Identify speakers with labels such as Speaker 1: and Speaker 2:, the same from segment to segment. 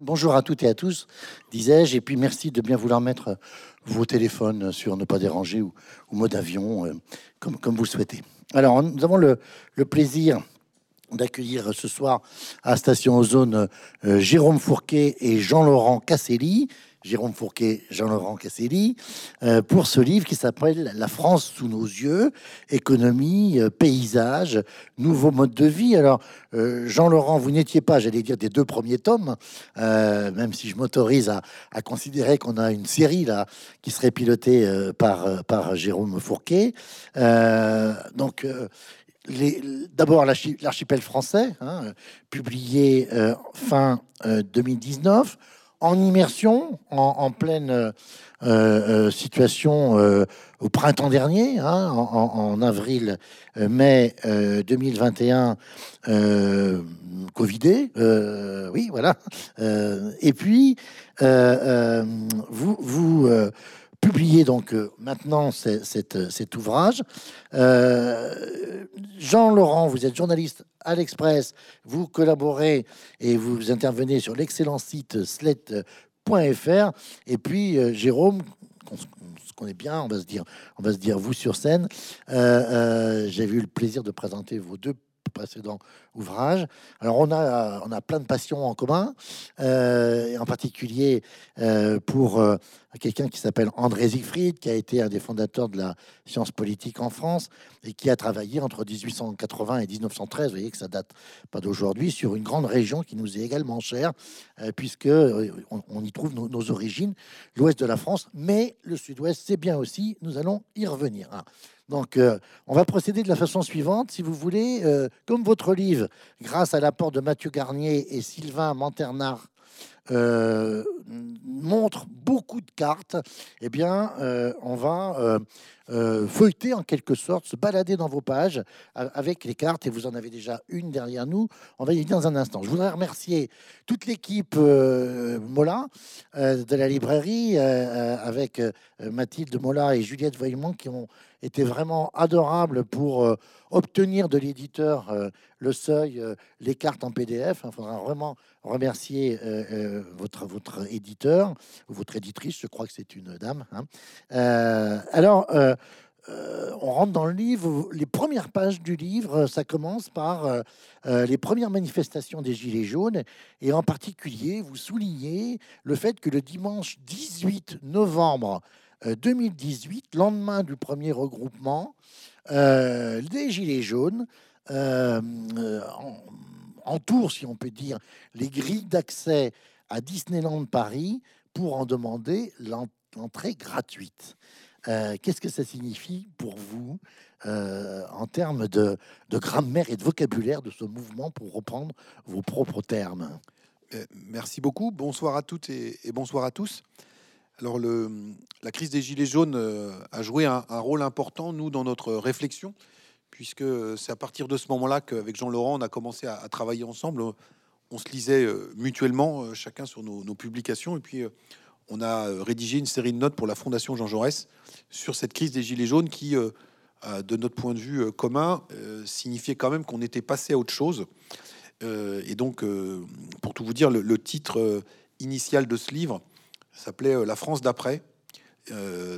Speaker 1: Bonjour à toutes et à tous, disais-je, et puis merci de bien vouloir mettre vos téléphones sur ne pas déranger ou, mode avion, euh, comme, vous le souhaitez. Alors, nous avons le, plaisir d'accueillir ce soir à Station Ozone euh, Jérôme Fourquet et Jean-Laurent Casselli, Jérôme Fourquet, Jean-Laurent Casselli, euh, pour ce livre qui s'appelle La France sous nos yeux, économie, euh, paysage, nouveaux modes de vie. Alors, euh, Jean-Laurent, vous n'étiez pas, j'allais dire, des deux premiers tomes, même si je m'autorise à, considérer qu'on a une série là qui serait pilotée par, par Jérôme Fourquet. donc, d'abord l'archipel français, hein, publié fin 2019 en immersion, en, pleine euh, euh, situation euh, au printemps dernier, hein, en, avril, mai 2021, Covidé, oui, voilà. et puis, vous, vous publiez donc maintenant cet ouvrage. Jean-Laurent, vous êtes journaliste à l'Express, vous collaborez et vous intervenez sur l'excellent site sled.fr. Et puis euh, Jérôme, qu'on se connaît bien, on va se dire, on va se dire vous sur scène. Euh, euh, j'ai eu le plaisir de présenter vos deux précédents ouvrages. Alors on a, on a plein de passions en commun, et en particulier pour quelqu'un qui s'appelle André Siegfried, qui a été un des fondateurs de la science politique en France et qui a travaillé entre 1880 et 1913. Vous voyez que ça date pas d'aujourd'hui sur une grande région qui nous est également chère, euh, puisque euh, on, y trouve nos, origines, l'ouest de la France, mais le sud-ouest, c'est bien aussi. Nous allons y revenir. Hein. Donc, euh, on va procéder de la façon suivante, si vous voulez, comme votre livre, grâce à l'apport de Mathieu Garnier et Sylvain Manternard euh, montre beaucoup de cartes, eh bien, euh, on va euh, euh, feuilleter en quelque sorte, se balader dans vos pages avec les cartes, et vous en avez déjà une derrière nous. On va y venir dans un instant. Je voudrais remercier toute l'équipe Mola de la librairie, avec Mathilde Mola et Juliette Voillemont, qui ont été vraiment adorables pour obtenir de l'éditeur le seuil, les cartes en PDF. Il faudra vraiment remercier votre, votre éditeur ou votre éditrice, je crois que c'est une dame. Hein. alors, euh, on rentre dans le livre. Les premières pages du livre, ça commence par euh, euh, les premières manifestations des Gilets jaunes. Et en particulier, vous soulignez le fait que le dimanche 18 novembre 2018, lendemain du premier regroupement, des Gilets jaunes entourent, si on peut dire, les grilles d'accès à Disneyland Paris pour en demander l'entrée gratuite. Euh, qu'est-ce que ça signifie pour vous euh, en termes de, grammaire et de vocabulaire de ce mouvement, pour reprendre vos propres termes?
Speaker 2: Euh, Merci beaucoup. Bonsoir à toutes et, bonsoir à tous. Alors, la crise des Gilets jaunes a joué un, rôle important, nous, dans notre réflexion, puisque c'est à partir de ce moment-là qu'avec Jean-Laurent, on a commencé à, travailler ensemble. On se lisait mutuellement, chacun sur nos, nos publications, et puis on a euh, rédigé une série de notes pour la Fondation Jean Jaurès sur cette crise des Gilets jaunes qui, euh, de notre point de vue euh, commun, signifiait quand même qu'on était passé à autre chose. et donc, pour tout vous dire, le, titre initial de ce livre s'appelait La France d'après.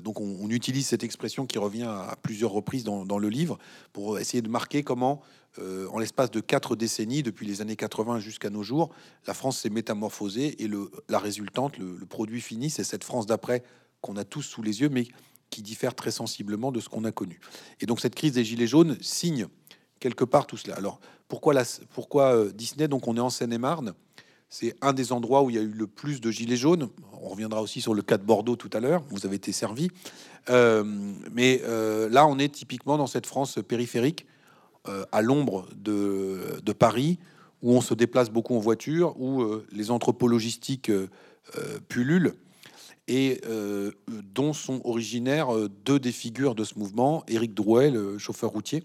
Speaker 2: donc on, utilise cette expression qui revient à, plusieurs reprises dans, dans, le livre pour essayer de marquer comment euh, en l'espace de quatre décennies, depuis les années 80 jusqu'à nos jours, la France s'est métamorphosée et la résultante, le, produit fini, c'est cette France d'après qu'on a tous sous les yeux, mais qui diffère très sensiblement de ce qu'on a connu. Et donc cette crise des Gilets jaunes signe quelque part tout cela. Alors pourquoi, la, euh, Disney? Donc on est en Seine-et-Marne. C'est un des endroits où il y a eu le plus de gilets jaunes. On reviendra aussi sur le cas de Bordeaux tout à l'heure. Vous avez été servi. Euh, mais là, on est typiquement dans cette France périphérique à l'ombre de, Paris, où on se déplace beaucoup en voiture, où euh, les entrepôts logistiques euh, pullulent, et dont sont originaires deux des figures de ce mouvement, Éric Drouet, le chauffeur routier,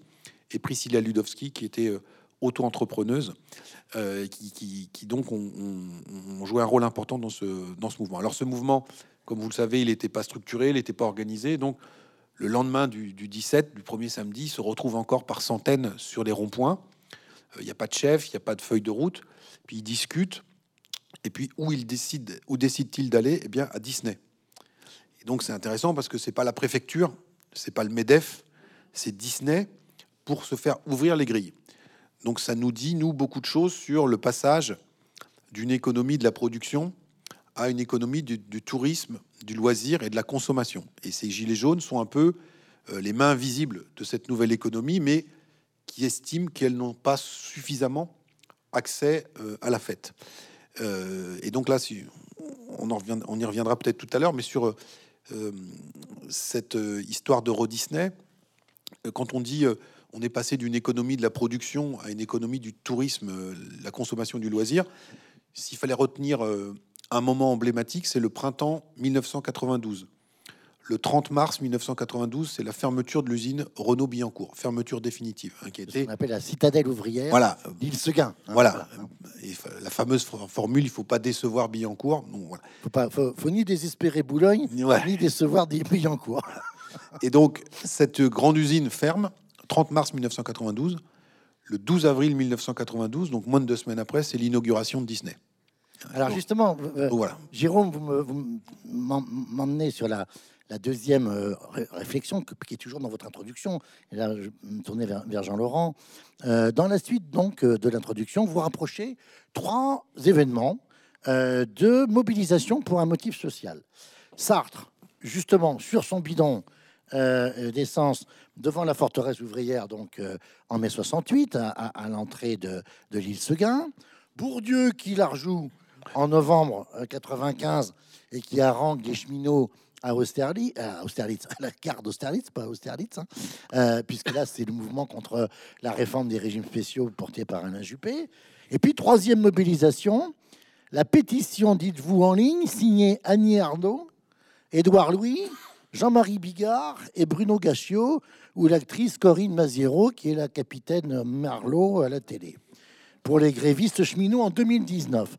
Speaker 2: et Priscilla Ludowski, qui était auto-entrepreneuse, qui, donc ont, joué un rôle important dans ce, dans ce mouvement. Alors ce mouvement, comme vous le savez, il n'était pas structuré, il n'était pas organisé, donc le lendemain du, 17, du premier samedi, se retrouvent encore par centaines sur les ronds-points. Il euh, n'y a pas de chef, il n'y a pas de feuille de route. Puis ils discutent. Et puis où il décide, où décide-t-il d'aller? Eh bien, à Disney. Donc c'est intéressant parce que c'est pas la préfecture, c'est pas le Medef, c'est Disney pour se faire ouvrir les grilles. Donc ça nous dit nous beaucoup de choses sur le passage d'une économie de la production à une économie du, tourisme, du loisir et de la consommation. Et ces gilets jaunes sont un peu euh, les mains visibles de cette nouvelle économie, mais qui estiment qu'elles n'ont pas suffisamment accès euh, à la fête. Euh, et donc là, si on, en revient, on y reviendra peut-être tout à l'heure, mais sur cette histoire d'Euro Disney, quand on dit on est passé d'une économie de la production à une économie du tourisme, la consommation du loisir, s'il fallait retenir un moment emblématique, c'est le printemps 1992. Le 30 mars 1992, c'est la fermeture de l'usine Renault-Billancourt, fermeture définitive.
Speaker 1: Hein, qui était... On appelle la citadelle ouvrière
Speaker 2: voilà.
Speaker 1: d'Île-Seguin.
Speaker 2: Hein, voilà. Et la fameuse formule, il ne faut pas décevoir Billancourt.
Speaker 1: Il voilà. faut, pas, faut, ni désespérer Boulogne, ni décevoir Billancourt.
Speaker 2: Et donc, cette grande usine ferme, 30 mars 1992. Le 12 avril 1992, donc moins de deux semaines après, c'est l'inauguration de Disney.
Speaker 1: Alors justement, euh, voilà. Jérôme, vous m'emmenez sur la, la deuxième euh, réflexion qui est toujours dans votre introduction, et là je me tournais vers, Jean-Laurent, euh, dans la suite donc euh, de l'introduction, vous rapprochez trois événements de mobilisation pour un motif social. Sartre, justement, sur son bidon d'essence devant la forteresse ouvrière, donc en mai 68, à, l'entrée de, de l'île Seguin. Bourdieu qui la rejoue en novembre 95 et qui harangue les cheminots à Austerlitz, à, Austerlitz, à la gare d'Austerlitz, pas Austerlitz, hein, euh, puisque là, c'est le mouvement contre la réforme des régimes spéciaux porté par Alain Juppé. Et puis, troisième mobilisation, la pétition, dites-vous en ligne, signée Annie Arnaud, Édouard Louis, Jean-Marie Bigard et Bruno Gaccio, ou l'actrice Corinne Maziero, qui est la capitaine Marlowe à la télé, pour les grévistes cheminots en 2019.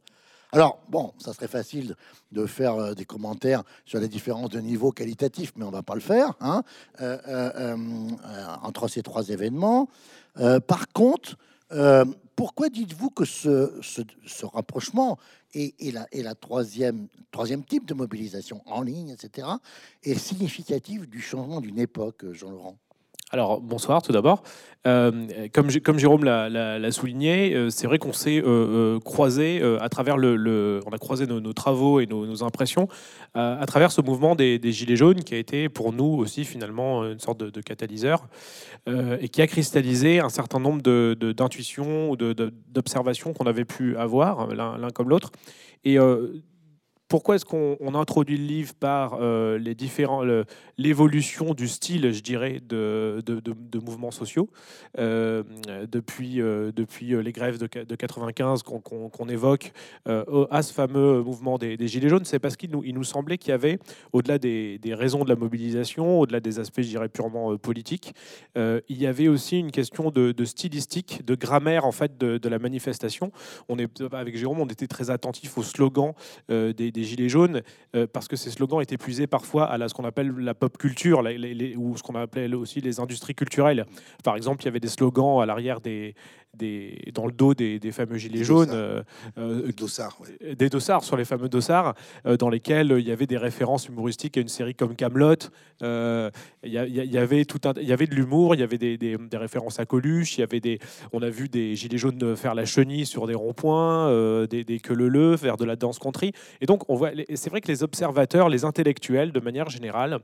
Speaker 1: Alors, bon, ça serait facile de faire euh, des commentaires sur les différences de niveau qualitatif, mais on va pas le faire hein, euh, euh, entre ces trois événements. par contre, pourquoi dites-vous que ce, rapprochement et, la, et la troisième, troisième type de mobilisation en ligne, etc., est significatif du changement d'une époque, Jean-Laurent?
Speaker 3: Alors bonsoir tout d'abord. Euh, comme, Jérôme l'a souligné, euh, c'est vrai qu'on s'est euh, croisé à travers le, on a croisé nos, travaux et nos, impressions à travers ce mouvement des, gilets jaunes qui a été pour nous aussi finalement une sorte de, catalyseur et qui a cristallisé un certain nombre d'intuitions ou d'observations qu'on avait pu avoir l'un comme l'autre pourquoi est-ce qu'on introduit le livre par euh, l'évolution du style, je dirais, de, mouvements sociaux euh, depuis, euh, depuis les grèves de, de 95 qu'on évoque à ce fameux mouvement des, Gilets jaunes C'est parce qu'il nous, il nous semblait qu'il y avait, au-delà des, raisons de la mobilisation, au-delà des aspects, je dirais, purement politiques, il y avait aussi une question de, stylistique, de grammaire en fait de, la manifestation. On est, avec Jérôme, on était très attentif au slogan des des Gilets jaunes, euh, parce que ces slogans étaient puisés parfois à ce qu'on appelle la pop culture, ou ce qu'on appelait aussi les industries culturelles. Par exemple, il y avait des slogans à l'arrière des, dans le dos des, fameux gilets jaunes, euh,
Speaker 2: euh, dossards,
Speaker 3: des dossards sur les fameux dossards, euh, dans lesquels il y avait des références humoristiques à une série comme Camelot. Il y, avait tout un, il y avait de l'humour, il y avait des, des, références à Coluche, il y avait des, on a vu des gilets jaunes faire la chenille sur des ronds-points, des, des que le le faire de la danse country. Et donc on voit, c'est vrai que les observateurs, les intellectuels de manière générale,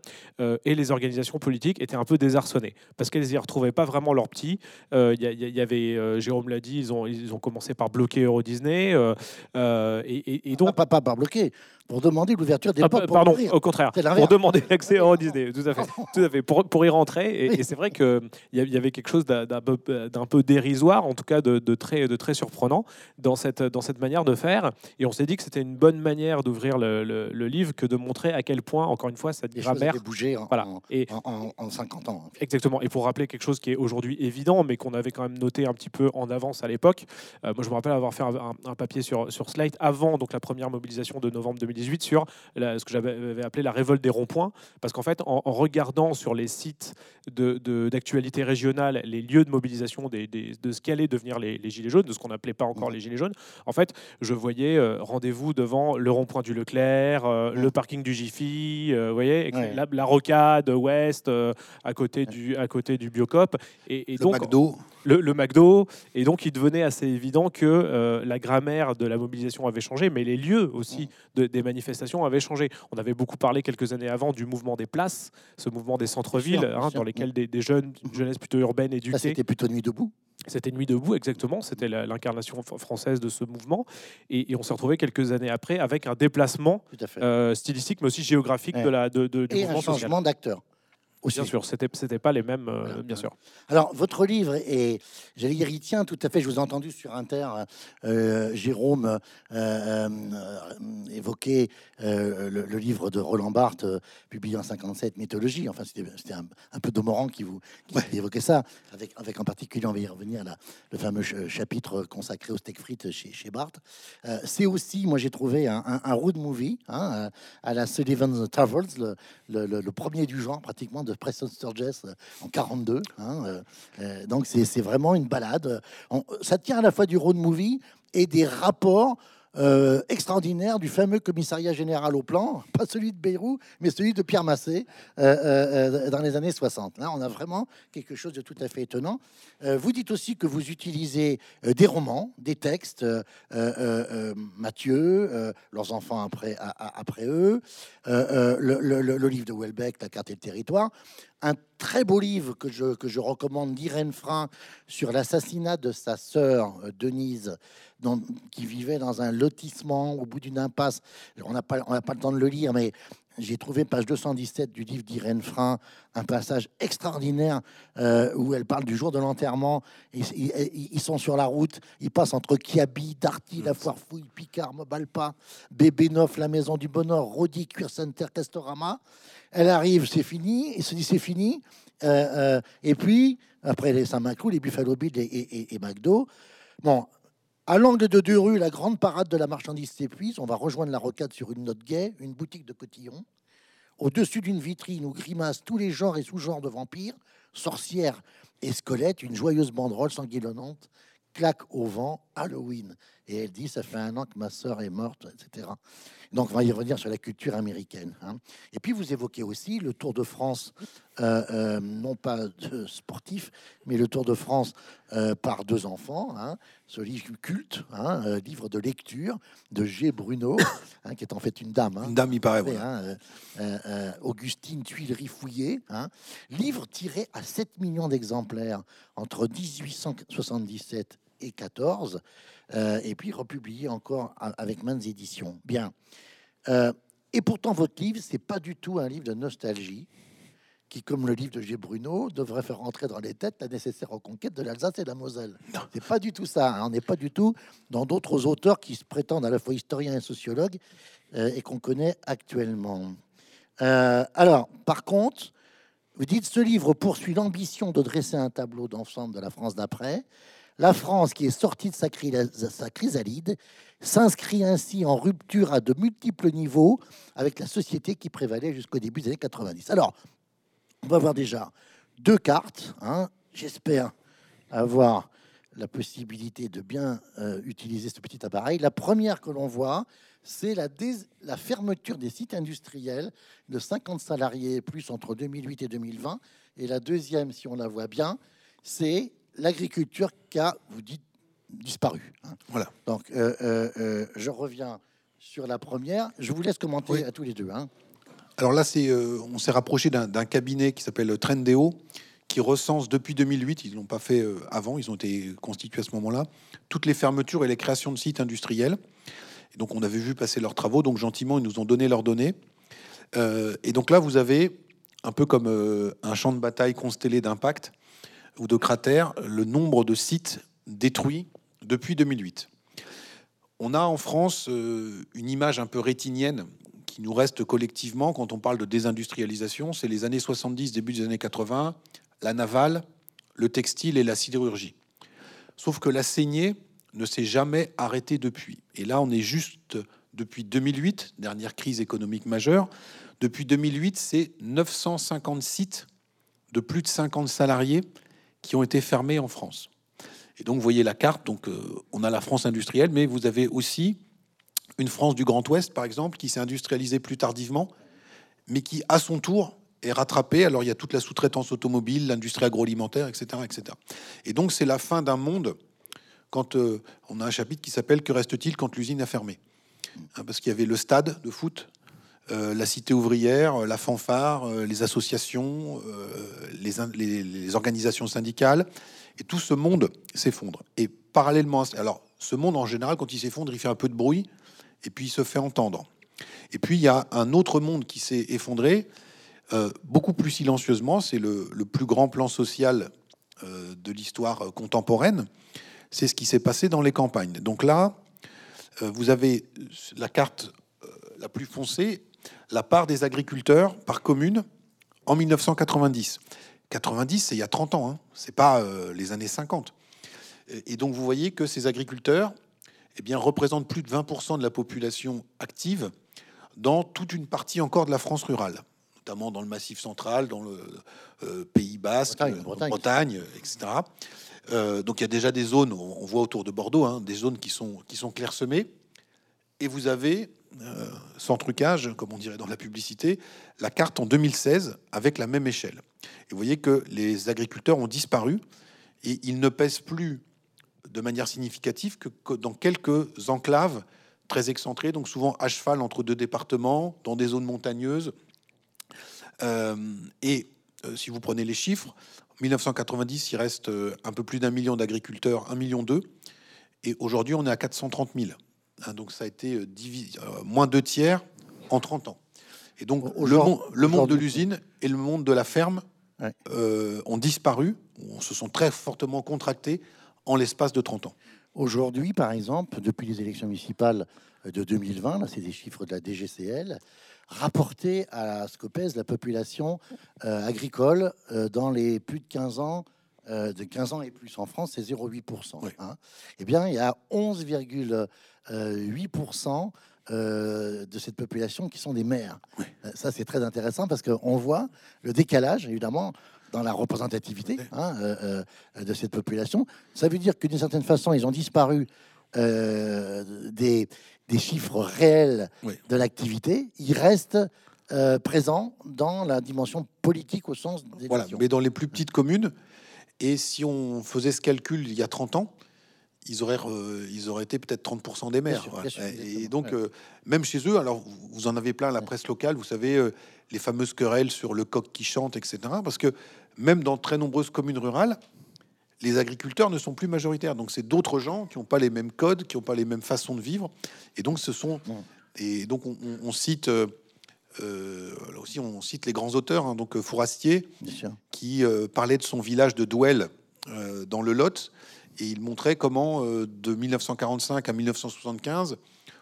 Speaker 3: et les organisations politiques étaient un peu désarçonnés parce qu'elles n'y retrouvaient pas vraiment leurs petits. Il y, avait Jérôme l'a dit, ils ont, commencé par bloquer Euro Disney. Euh, euh, et, donc...
Speaker 1: Pas, pas, par bloquer, pour demander l'ouverture des ah, portes.
Speaker 3: Pardon, au contraire, pour demander l'accès à Euro Disney, tout à fait, tout à fait pour, pour y rentrer. Et, c'est vrai qu'il y avait quelque chose d'un peu, dérisoire, en tout cas de, de, très, de très surprenant dans cette, dans cette manière de faire. Et on s'est dit que c'était une bonne manière d'ouvrir le, le, livre que de montrer à quel point, encore une fois, cette grammaire...
Speaker 1: bougé en, voilà. et, en, en, 50 ans.
Speaker 3: Exactement. Et pour rappeler quelque chose qui est aujourd'hui évident, mais qu'on avait quand même noté un petit peu en avance à l'époque. Euh, moi, je me rappelle avoir fait un, papier sur, sur Slide avant donc la première mobilisation de novembre 2019 2018 sur ce que j'avais appelé la révolte des ronds-points, parce qu'en fait, en, regardant sur les sites d'actualité de, régionale les lieux de mobilisation des, de ce qu'allaient devenir les, gilets jaunes, de ce qu'on n'appelait pas encore les gilets jaunes, en fait, je voyais rendez-vous devant le rond-point du Leclerc, le parking du Jiffy, vous voyez, la, rocade ouest à côté du à côté du Biocop.
Speaker 2: Et, donc McDo.
Speaker 3: Le, le, McDo et donc il devenait assez évident que euh, la grammaire de la mobilisation avait changé, mais les lieux aussi de, des manifestations avaient changé. On avait beaucoup parlé quelques années avant du mouvement des places, ce mouvement des centres-villes, hein, dans lesquels des, jeunes, une jeunesse plutôt urbaine éduquée.
Speaker 1: C'était plutôt Nuit debout.
Speaker 3: C'était Nuit debout, exactement. C'était l'incarnation française de ce mouvement. Et, on s'est retrouvé quelques années après avec un déplacement euh, stylistique, mais aussi géographique de la, de, de, du
Speaker 1: et un changement d'acteur.
Speaker 3: Bien sûr, c'était c'était pas les mêmes, euh, bien sûr.
Speaker 1: Alors votre livre est, j'allais dire, il tient tout à fait. Je vous ai entendu sur Inter, euh, Jérôme euh, évoquer le, livre de Roland Barthes, publié en 57, Mythologie. Enfin, c'était un, peu Domorant qui vous qui évoquait ça, avec avec en particulier, on va y revenir là, le fameux chapitre consacré au steak frites chez chez Barthes. C'est aussi, moi j'ai trouvé un, un, road movie hein, à la Sullivan Travels, le, le, premier du genre pratiquement de de Preston Sturges euh, en 42. Hein, euh, euh, donc c'est vraiment une balade. ça tient à la fois du road movie et des rapports euh, extraordinaire du fameux commissariat général au plan, pas celui de Beyrouth, mais celui de Pierre Massé euh, euh, dans les années 60. Là, on a vraiment quelque chose de tout à fait étonnant. vous dites aussi que vous utilisez des romans, des textes, Mathieu, leurs enfants après, eux, le, le, livre de Welbeck, La carte et le territoire un très beau livre que je, que je recommande d'Irène Frein sur l'assassinat de sa sœur Denise qui vivait dans un lotissement au bout d'une impasse. On n'a pas, on pas le temps de le lire, mais j'ai trouvé page 217 du livre d'Irène Frein un passage extraordinaire euh, où elle parle du jour de l'enterrement. Ils, sont sur la route, ils passent entre Kiabi, Darty, La Foire Fouille, Picard, Mobalpa, Bébé Neuf, La Maison du Bonheur, Rodi, Cuir Center, Castorama. Elle arrive, c'est fini, il se dit c'est fini. Euh, euh, et puis, après les Saint-Maclou, les Buffalo Bill et, et, et McDo, bon, à l'angle de deux rues, la grande parade de la marchandise s'épuise. On va rejoindre la rocade sur une note gaie, une boutique de cotillons. Au-dessus d'une vitrine où grimacent tous les genres et sous-genres de vampires, sorcières et squelettes, une joyeuse banderole sanguillonnante claque au vent Halloween. Et elle dit Ça fait un an que ma sœur est morte, etc. Donc, on va y revenir sur la culture américaine. Hein. Et puis, vous évoquez aussi le Tour de France, euh, euh, non pas de sportif, mais le Tour de France euh, par deux enfants. Hein. Ce livre culte, hein, livre de lecture de G. Bruno, qui est en fait une dame.
Speaker 2: Une dame, il paraît.
Speaker 1: Augustine Tuileries Fouillée. Livre tiré à 7 millions d'exemplaires entre 1877 et 14. Euh, et puis republié encore avec maintes éditions. Bien. Euh, et pourtant, votre livre, c'est pas du tout un livre de nostalgie qui, comme le livre de G. Bruno, devrait faire rentrer dans les têtes la nécessaire reconquête de l'Alsace et de la Moselle. C'est pas du tout ça. Hein. On n'est pas du tout dans d'autres auteurs qui se prétendent à la fois historiens et sociologues euh, et qu'on connaît actuellement. alors, par contre, vous dites ce livre poursuit l'ambition de dresser un tableau d'ensemble de la France d'après, la France, qui est sortie de sa, chrysalide, s'inscrit ainsi en rupture à de multiples niveaux avec la société qui prévalait jusqu'au début des années 90. Alors, on va voir déjà deux cartes. Hein. J'espère avoir la possibilité de bien euh, utiliser ce petit appareil. La première que l'on voit, c'est la, la, fermeture des sites industriels de 50 salariés plus entre 2008 et 2020. Et la deuxième, si on la voit bien, c'est l'agriculture qui a, vous dites, disparu. Hein.
Speaker 2: Voilà.
Speaker 1: Donc, euh, euh, euh, je reviens sur la première. Je vous laisse commenter à tous les deux. Hein.
Speaker 2: Alors là, c'est, on s'est rapproché d'un cabinet qui s'appelle Trendéo, qui recense depuis 2008, ils ne l'ont pas fait avant, ils ont été constitués à ce moment-là, toutes les fermetures et les créations de sites industriels. Et donc on avait vu passer leurs travaux, donc gentiment, ils nous ont donné leurs données. et donc là, vous avez, un peu comme un champ de bataille constellé d'impact, ou de cratères le nombre de sites détruits depuis 2008. On a en France euh, une image un peu rétinienne qui nous reste collectivement quand on parle de désindustrialisation. C'est les années 70, début des années 80, la navale, le textile et la sidérurgie. Sauf que la saignée ne s'est jamais arrêtée depuis. Et là, on est juste depuis 2008, dernière crise économique majeure. Depuis 2008, c'est 950 sites de plus de 50 salariés qui ont été fermés en France. Et donc, vous voyez la carte. Donc, euh, on a la France industrielle, mais vous avez aussi une France du Grand Ouest, par exemple, qui s'est industrialisée plus tardivement, mais qui, à son tour, est rattrapée. Alors, il y a toute la sous-traitance automobile, l'industrie agroalimentaire, etc., etc. Et donc, c'est la fin d'un monde quand euh, on a un chapitre qui s'appelle Que reste-t-il quand l'usine a fermé? Hein, Parce qu'il y avait le stade de foot, euh, la cité ouvrière, la fanfare, les associations, les, organisations syndicales, et tout ce monde s'effondre. Et parallèlement, alors ce monde en général, quand il s'effondre, il fait un peu de bruit, et puis il se fait entendre. Et puis il y a un autre monde qui s'est effondré, euh, beaucoup plus silencieusement, c'est le, plus grand plan social euh, de l'histoire contemporaine, c'est ce qui s'est passé dans les campagnes. Donc là, euh, vous avez la carte la plus foncée, la part des agriculteurs par commune en 1990. 90, c'est il y a 30 ans, hein. c'est pas les années 50. Et donc vous voyez que ces agriculteurs, eh bien, représentent plus de 20% de la population active dans toute une partie encore de la France rurale, notamment dans le Massif central, dans le euh, Pays Basque, Bretagne, Bretagne. etc. Euh, donc il y a déjà des zones, on voit autour de Bordeaux, hein, des zones qui sont, qui sont clairsemées. Et vous avez, euh, sans trucage, comme on dirait dans la publicité, la carte en 2016 avec la même échelle. Et vous voyez que les agriculteurs ont disparu et ils ne pèsent plus de manière significative que, dans quelques enclaves très excentrées, donc souvent à cheval entre deux départements, dans des zones montagneuses. Euh, et euh, si vous prenez les chiffres, en 1990, il reste un peu plus d'un million d'agriculteurs, un million deux, et aujourd'hui on est à 430 000. Hein, donc ça a été divisé, moins deux tiers en 30 ans. Et donc le, le monde de l'usine et le monde de la ferme ont disparu, se sont très fortement contractés en l'espace de 30 ans.
Speaker 1: Aujourd'hui, par exemple, depuis les élections municipales de 2020, là c'est des chiffres de la DGCL, rapportés à ce que pèse la population euh, agricole euh, dans les plus de 15 ans, euh, de 15 ans et plus en France, c'est 0,8%. Hein. Eh bien, il y a 11,8% de cette population qui sont des maires. Ça, c'est très intéressant parce qu'on voit le décalage, évidemment, dans la représentativité hein, euh, euh, de cette population. Ça veut dire que d'une certaine façon, ils ont disparu euh, des, des, chiffres réels de l'activité. Ils restent présents dans la dimension politique au sens des
Speaker 2: Voilà, mais dans les plus petites communes. Et si on faisait ce calcul il y a 30 ans, ils auraient, ils auraient été peut-être 30% des maires. et donc, même chez eux, alors vous en avez plein la presse locale, vous savez, les fameuses querelles sur le coq qui chante, etc. Parce que même dans très nombreuses communes rurales, les agriculteurs ne sont plus majoritaires. Donc c'est d'autres gens qui n'ont pas les mêmes codes, qui n'ont pas les mêmes façons de vivre. Et donc ce sont et donc on, cite euh, euh, aussi on cite les grands auteurs. Hein, donc Fourastier qui euh, parlait de son village de Douel dans le Lot et il montrait comment de 1945 à 1975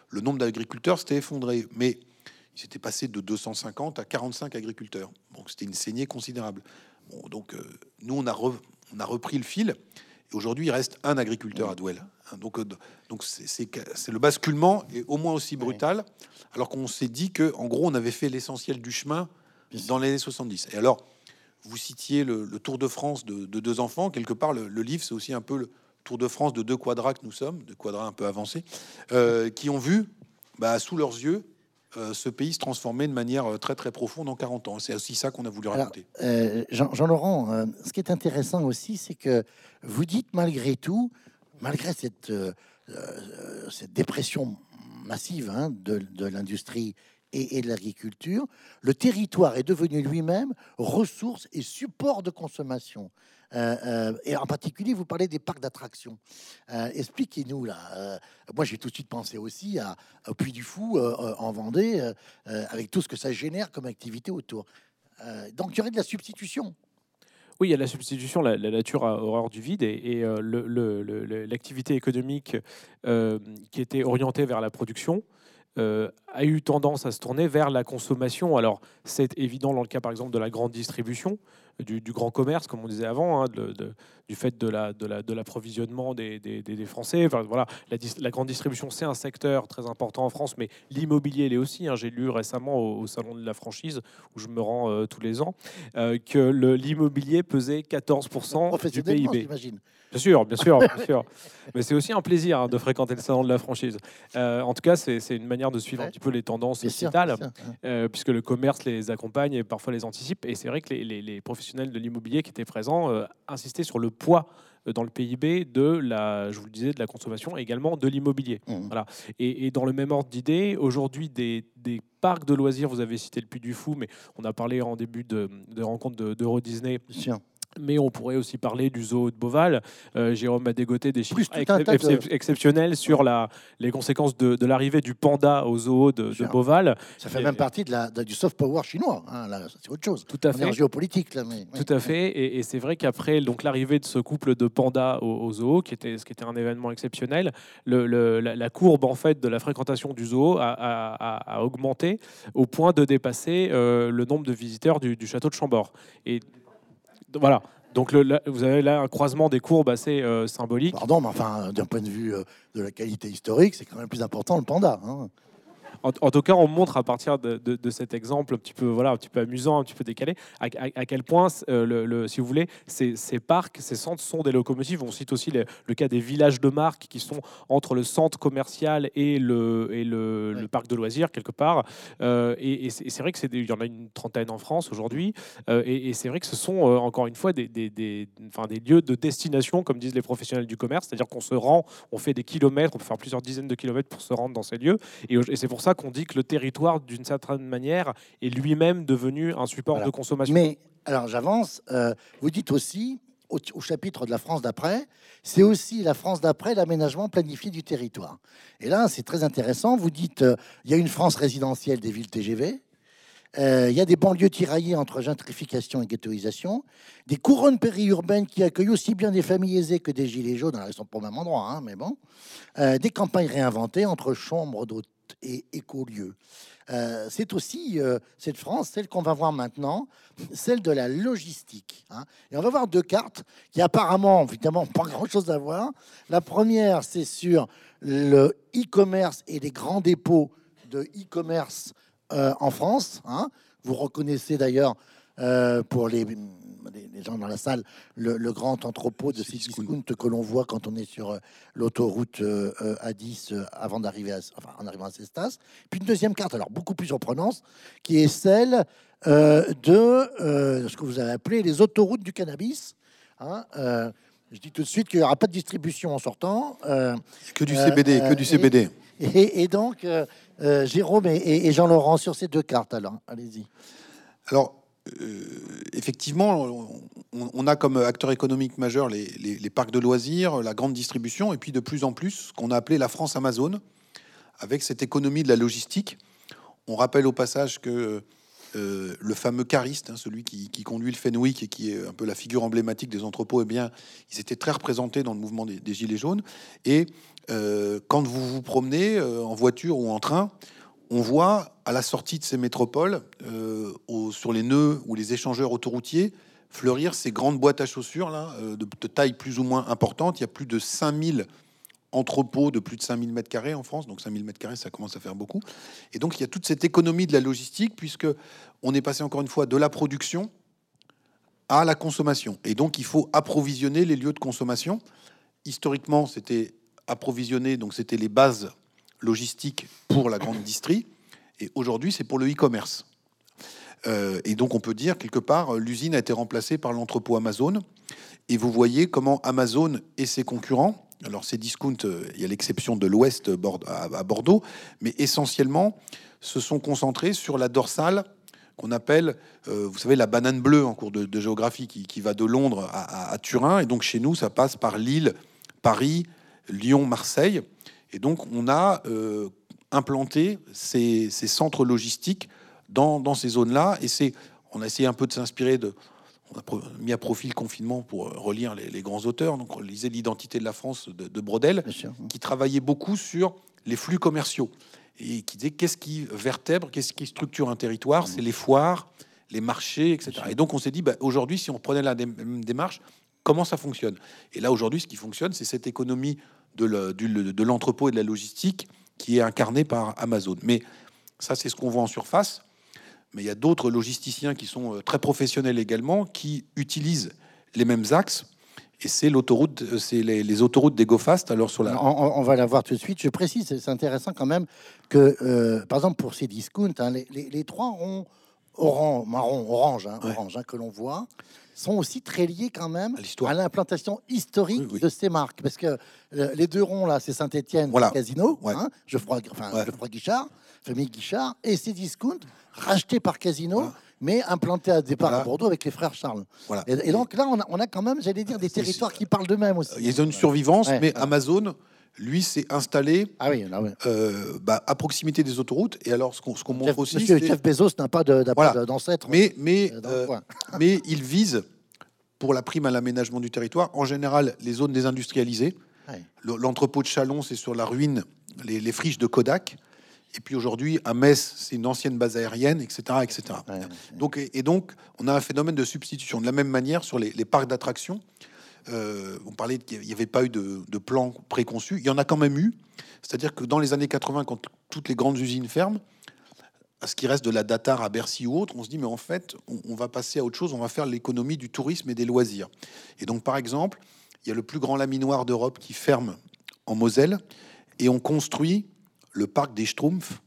Speaker 2: le nombre d'agriculteurs s'était effondré. Mais il s'était passé de 250 à 45 agriculteurs. Donc c'était une saignée considérable donc, euh, nous, on a, on a repris le fil. Et aujourd'hui, il reste un agriculteur à Douel. Hein, donc, euh, donc c'est le basculement est au moins aussi brutal, alors qu'on s'est dit que, en gros, on avait fait l'essentiel du chemin dans les années 70. Et alors, vous citiez le, Tour de France de, deux enfants. Quelque part, le, livre, c'est aussi un peu le Tour de France de deux quadras que nous sommes, de quadras un peu avancés, euh, qui ont vu, bah, sous leurs yeux, euh, ce pays se transformer de manière euh, très très profonde en 40 ans. C'est aussi ça qu'on a voulu raconter.
Speaker 1: Euh, Jean-Laurent, ce qui est intéressant aussi, c'est que vous dites malgré tout, malgré cette, cette dépression massive hein, de, l'industrie et, de l'agriculture, le territoire est devenu lui-même ressource et support de consommation. Euh, euh, et en particulier, vous parlez des parcs d'attractions. Euh, expliquez-nous là. moi, j'ai tout de suite pensé aussi à, au Puy du Fou en Vendée, avec tout ce que ça génère comme activité autour. donc, il y aurait de la substitution.
Speaker 3: Oui, il y a la substitution, la, nature a horreur du vide et, l'activité économique qui était orientée vers la production a eu tendance à se tourner vers la consommation. Alors, c'est évident dans le cas, par exemple, de la grande distribution, du, grand commerce, comme on disait avant, hein, du fait de l'approvisionnement la, de des, des, des, Français. Enfin, voilà, la, la grande distribution, c'est un secteur très important en France, mais l'immobilier l'est aussi. Hein. J'ai lu récemment au, Salon de la franchise, où je me rends euh, tous les ans, euh, que l'immobilier pesait 14% du PIB. Bien sûr, bien sûr, bien sûr. Mais c'est aussi un plaisir hein, de fréquenter le salon de la franchise. Euh, en tout cas, c'est une manière de suivre un petit peu les tendances sociétales, euh, puisque le commerce les accompagne et parfois les anticipe. Et c'est vrai que les, professionnels de l'immobilier qui étaient présents euh, insistaient sur le poids dans le PIB de la, je vous le disais, de la consommation et également de l'immobilier. Mmh. Voilà. Et, dans le même ordre d'idée, aujourd'hui, des, parcs de loisirs, vous avez cité le Puy du Fou, mais on a parlé en début de, rencontre d'Euro Disney. Mais on pourrait aussi parler du zoo de Beauval. Euh, Jérôme a dégoté des chiffres exceptionnels sur la, les conséquences de, l'arrivée du panda au zoo de, de Beauval.
Speaker 1: Ça fait même partie de la, du soft power chinois. Hein, c'est autre chose.
Speaker 3: Tout à fait.
Speaker 1: géopolitique. Là, mais,
Speaker 3: Tout à fait. Et, c'est vrai qu'après l'arrivée de ce couple de pandas au, zoo, qui était, ce qui était un événement exceptionnel, le, la, courbe en fait de la fréquentation du zoo a, a, augmenté au point de dépasser euh, le nombre de visiteurs du, du château de Chambord. Et voilà. Donc vous avez là un croisement des courbes assez euh, symbolique.
Speaker 1: Pardon, mais enfin, d'un point de vue euh, de la qualité historique, c'est quand même plus important le panda. Hein.
Speaker 3: En, tout cas, on montre à partir de, cet exemple un petit peu, voilà, un petit peu amusant, un petit peu décalé, à, quel point, euh, le, si vous voulez, ces, parcs, ces centres sont des locomotives. On cite aussi le, cas des villages de marque qui sont entre le centre commercial et le, et le, parc de loisirs quelque part. Euh, et, c'est vrai que c'est, il y en a une trentaine en France aujourd'hui. Euh, et, c'est vrai que ce sont encore une fois des, des, enfin, des lieux de destination, comme disent les professionnels du commerce, c'est-à-dire qu'on se rend, on fait des kilomètres, on peut faire plusieurs dizaines de kilomètres pour se rendre dans ces lieux. Et, c'est pour ça qu'on dit que le territoire, d'une certaine manière, est lui-même devenu un support de consommation.
Speaker 1: Mais alors j'avance. Euh, vous dites aussi au, chapitre de la France d'après, c'est aussi la France d'après l'aménagement planifié du territoire. Et là, c'est très intéressant. Vous dites euh, il y a une France résidentielle des villes TGV. Euh, il y a des banlieues tiraillées entre gentrification et ghettoisation, des couronnes périurbaines qui accueillent aussi bien des familles aisées que des gilets jaunes, alors ils sont pas au même endroit, hein, mais bon, des campagnes réinventées entre chambres d'hôtes et écolieux. Euh, c'est aussi euh, cette France, celle qu'on va voir maintenant, celle de la logistique. Hein. Et on va voir deux cartes qui apparemment, évidemment, pas grand-chose à voir. La première, c'est sur le e-commerce et les grands dépôts de e-commerce euh, en France. Hein. Vous reconnaissez d'ailleurs pour les les, gens dans la salle, le, grand entrepôt de Cdiscount que l'on voit quand on est sur euh, l'autoroute euh, euh, A10 avant d'arriver à, enfin, en arrivant à Cestas. Puis une deuxième carte, alors beaucoup plus en prononce, qui est celle de ce que vous avez appelé les autoroutes du cannabis. Hein, je dis tout de suite qu'il n'y aura pas de distribution en sortant.
Speaker 2: que du CBD, que du CBD.
Speaker 1: Et, donc, Jérôme et, et Jean-Laurent, sur ces deux cartes, alors, allez-y.
Speaker 2: Alors, euh, effectivement, on, a comme acteur économique majeur les, parcs de loisirs, la grande distribution, et puis de plus en plus ce qu'on a appelé la France Amazon, avec cette économie de la logistique. On rappelle au passage que euh, le fameux cariste, hein, celui qui, conduit le Fenwick et qui est un peu la figure emblématique des entrepôts, eh bien, ils étaient très représentés dans le mouvement des, Gilets jaunes. Et euh, quand vous vous promenez en voiture ou en train, on voit à la sortie de ces métropoles, euh, sur les nœuds ou les échangeurs autoroutiers, fleurir ces grandes boîtes à chaussures là, euh, de, taille plus ou moins importante. Il y a plus de 5000 entrepôts de plus de 5000 mètres carrés en France, donc 5000 mètres carrés, ça commence à faire beaucoup. Et donc il y a toute cette économie de la logistique, puisque on est passé encore une fois de la production à la consommation. Et donc il faut approvisionner les lieux de consommation. Historiquement, c'était approvisionner, donc c'était les bases logistique pour la grande distrie, et aujourd'hui c'est pour le e-commerce. Euh, et donc on peut dire quelque part l'usine a été remplacée par l'entrepôt Amazon, et vous voyez comment Amazon et ses concurrents, alors c'est discount, euh, il y a l'exception de l'Ouest à Bordeaux, mais essentiellement se sont concentrés sur la dorsale qu'on appelle, euh, vous savez, la banane bleue en cours de, géographie qui, va de Londres à, Turin. Et donc chez nous, ça passe par Lille, Paris, Lyon, Marseille. Et donc, on a euh, implanté ces, centres logistiques dans, ces zones-là. Et c'est, on a essayé un peu de s'inspirer de. On a mis à profit le confinement pour relire les, grands auteurs. Donc, on lisait l'identité de la France de, Brodel, qui travaillait beaucoup sur les flux commerciaux. et qui disait qu'est-ce qui vertèbre, qu'est-ce qui structure un territoire, c'est les foires, les marchés, etc. Et donc on s'est dit, bah, aujourd'hui, si on prenait la même démarche, comment ça fonctionne Et là, aujourd'hui, ce qui fonctionne, c'est cette économie de l'entrepôt et de la logistique qui est incarnée par Amazon. Mais ça, c'est ce qu'on voit en surface. Mais il y a d'autres logisticiens qui sont euh, très professionnels également, qui utilisent les mêmes axes. Et c'est l'autoroute, euh, c'est les, autoroutes d'EgoFast. Alors sur la,
Speaker 1: on, va la voir tout de suite. Je précise, c'est intéressant quand même que, euh, par exemple, pour ces discounts, hein, les, trois ronds orange, marron, orange, hein, orange hein, que l'on voit, sont aussi très liés quand même à l'implantation historique de ces marques. Parce que les deux ronds là, c'est Saint-Étienne, voilà. Casino, hein, je crois, enfin, je Guichard, famille Guichard, et ces discounts rachetés par Casino. Mais implantés à départ à Bordeaux avec les frères Charles. Voilà. Et, donc là, on a, quand même, j'allais dire, des territoires qui parlent d'eux-mêmes aussi.
Speaker 2: Il y a une survivance, mais Amazon, lui, s'est installé ah oui, euh, bah, à proximité des autoroutes. Et alors, ce qu'on montre aussi.
Speaker 1: Monsieur Jeff Bezos n'a pas d'ancêtre.
Speaker 2: Mais, mais, euh, mais il vise, pour la prime à l'aménagement du territoire, en général, les zones désindustrialisées. L'entrepôt de Chalon, c'est sur la ruine, les friches de Kodak. Et puis aujourd'hui, à Metz, c'est une ancienne base aérienne, etc. etc. Donc, et, donc, on a un phénomène de substitution. De la même manière, sur les, parcs d'attractions, euh, on parlait qu'il n'y avait pas eu de, plan préconçu. Il y en a quand même eu. C'est-à-dire que dans les années 80, quand toutes les grandes usines ferment, à ce qui reste de la Datar à Bercy ou autre, on se dit, mais en fait, on, on va passer à autre chose, on va faire l'économie du tourisme et des loisirs. Et donc, par exemple, il y a le plus grand laminoir d'Europe qui ferme en Moselle, et on construit le parc des Schtroumpfs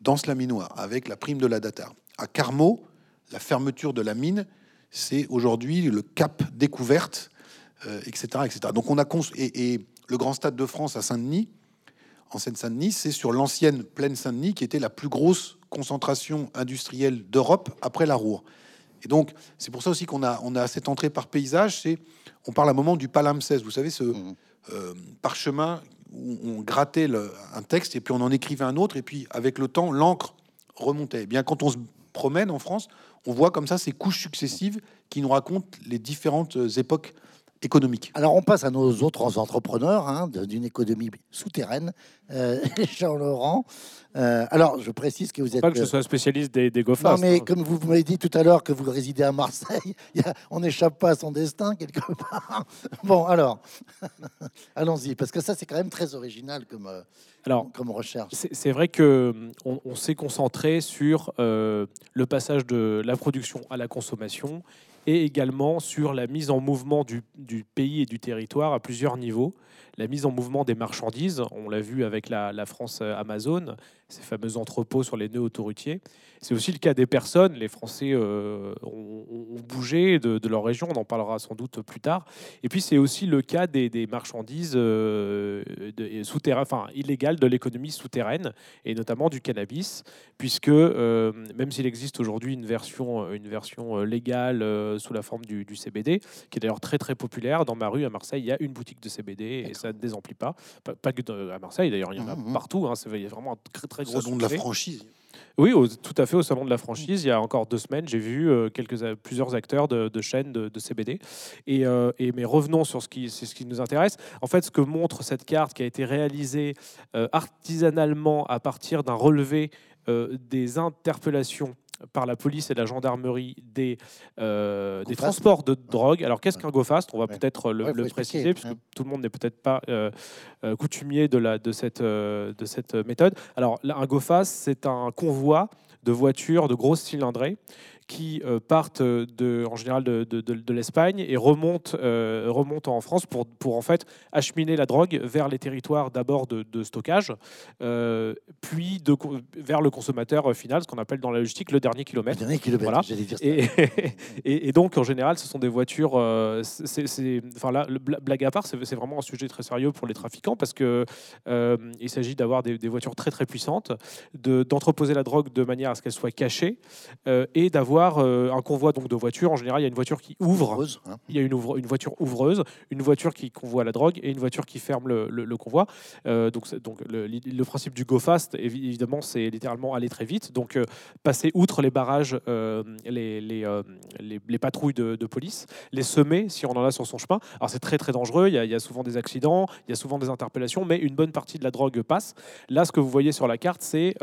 Speaker 2: dans ce laminoir, avec la prime de la data. À Carmaux, la fermeture de la mine, c'est aujourd'hui le cap découverte, etc., euh, etc. Donc on a et, et, le grand stade de France à Saint-Denis, en Seine-Saint-Denis, c'est sur l'ancienne plaine Saint-Denis qui était la plus grosse concentration industrielle d'Europe après la Roure. Et donc c'est pour ça aussi qu'on a on a cette entrée par paysage. C'est on parle à un moment du palimpseste, vous savez ce mmh. euh, parchemin où on grattait un texte et puis on en écrivait un autre et puis avec le temps l'encre remontait. Eh bien quand on se promène en France, on voit comme ça ces couches successives qui nous racontent les différentes époques économiques.
Speaker 1: Alors on passe à nos autres entrepreneurs hein, d'une économie souterraine, euh, Jean-Laurent. Euh, alors je précise que vous êtes...
Speaker 3: Pas que je sois spécialiste des, des Non
Speaker 1: mais comme vous m'avez dit tout à l'heure que vous résidez à Marseille, on n'échappe pas à son destin quelque part. bon alors, allons-y, parce que ça c'est quand même très original comme... Euh, alors, comme recherche.
Speaker 3: C'est vrai que on, on s'est concentré sur le passage de la production à la consommation et également sur la mise en mouvement du, pays et du territoire à plusieurs niveaux. La mise en mouvement des marchandises, on l'a vu avec la, France Amazon, ces fameux entrepôts sur les nœuds autoroutiers. C'est aussi le cas des personnes. Les Français euh, ont, bougé de, leur région, on en parlera sans doute plus tard. Et puis c'est aussi le cas des, marchandises euh, souterraines, enfin illégales de l'économie souterraine, et notamment du cannabis, puisque euh, même s'il existe aujourd'hui une version, une version légale sous la forme du, CBD, qui est d'ailleurs très très populaire, dans ma rue à Marseille, il y a une boutique de CBD et ça ne désemplit pas. Pas, que à Marseille d'ailleurs, il y en a mmh, mmh. partout. Hein, c'est vraiment un très très gros.
Speaker 2: Salon de la franchise.
Speaker 3: Oui, tout à fait, au salon de la franchise. Il y a encore deux semaines, j'ai vu euh, quelques, plusieurs acteurs de, chaînes de, CBD. Et, euh, et, mais revenons sur ce qui, ce qui nous intéresse. En fait, ce que montre cette carte qui a été réalisée euh, artisanalement à partir d'un relevé des interpellations par la police et la gendarmerie des, euh, des transports de drogue. Alors qu'est-ce qu'un GoFast On va peut-être le, préciser, puisque tout le monde n'est peut-être pas euh, euh, coutumier de, la, de, cette, de cette méthode. Alors un GoFast, c'est un convoi de voitures de grosses cylindrées qui euh, partent de, en général de, de, l'Espagne et remontent, euh, remontent en France pour, pour en fait acheminer la drogue vers les territoires d'abord de, stockage, euh, puis vers le consommateur final, ce qu'on appelle dans la logistique le dernier kilomètre.
Speaker 1: dernier kilomètre voilà.
Speaker 3: et, et, donc en général, ce sont des voitures. c'est, enfin là, blague à part, c'est, vraiment un sujet très sérieux pour les trafiquants parce que il s'agit d'avoir des, des, voitures très très puissantes, d'entreposer la drogue de manière à ce qu'elle soit cachée et d'avoir avoir euh, un convoi donc de voitures. En général, il y a une voiture qui ouvre.
Speaker 1: Hein.
Speaker 3: Il y a une, ouvre- une voiture ouvreuse, une voiture qui convoie la drogue et une voiture qui ferme le, le- le convoi. Euh, donc, donc le, le principe du go fast, évi- évidemment, c'est littéralement aller très vite. Donc, euh, passer outre les barrages, les, les, les- les patrouilles de, de police, les semer si on en a sur son chemin. Alors, c'est très très dangereux. Il y, a, il y a souvent des accidents, il y a souvent des interpellations, mais une bonne partie de la drogue passe. Là, ce que vous voyez sur la carte, c'est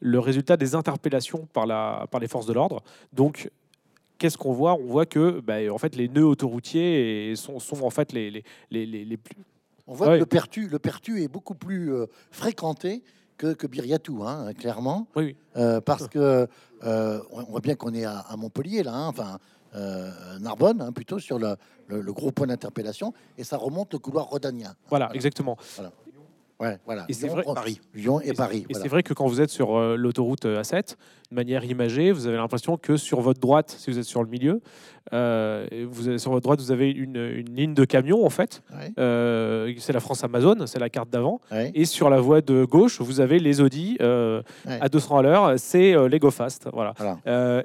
Speaker 3: le résultat des interpellations par, la, par les forces de l'ordre. Donc, qu'est-ce qu'on voit? On voit que bah, en fait, les nœuds autoroutiers sont, sont en fait les, les, les, les- plus.
Speaker 1: On voit
Speaker 3: Ouais.
Speaker 1: que le pertu, le pertu est beaucoup plus euh, fréquenté que, que Biriatou, hein, clairement.
Speaker 3: Oui, oui.
Speaker 1: Euh, parce que euh, on voit bien qu'on est à, à Montpellier, là, hein, enfin Narbonne, hein, plutôt sur le, le- le gros point d'interpellation, et ça remonte le couloir rhodanien.
Speaker 3: Voilà, exactement.
Speaker 1: Ouais, voilà.
Speaker 3: Et c'est vrai-
Speaker 2: Paris.
Speaker 1: Lyon et,
Speaker 3: Et-
Speaker 1: Paris.
Speaker 3: Et
Speaker 1: voilà.
Speaker 3: c'est vrai que quand vous êtes sur l'autoroute euh, A7, de manière imagée, vous avez l'impression que sur votre droite, si vous êtes sur le milieu, euh, vous avez, sur votre droite, vous avez une, une ligne de camions, en fait.
Speaker 1: Ouais,
Speaker 3: Euh, c'est la France Amazon, c'est la carte d'avant.
Speaker 1: ouais,
Speaker 3: Et sur la voie de gauche, vous avez les Audi euh,
Speaker 1: ouais.
Speaker 3: à 200 à l'heure. C'est euh, les Go Fast. Voilà.
Speaker 1: Voilà.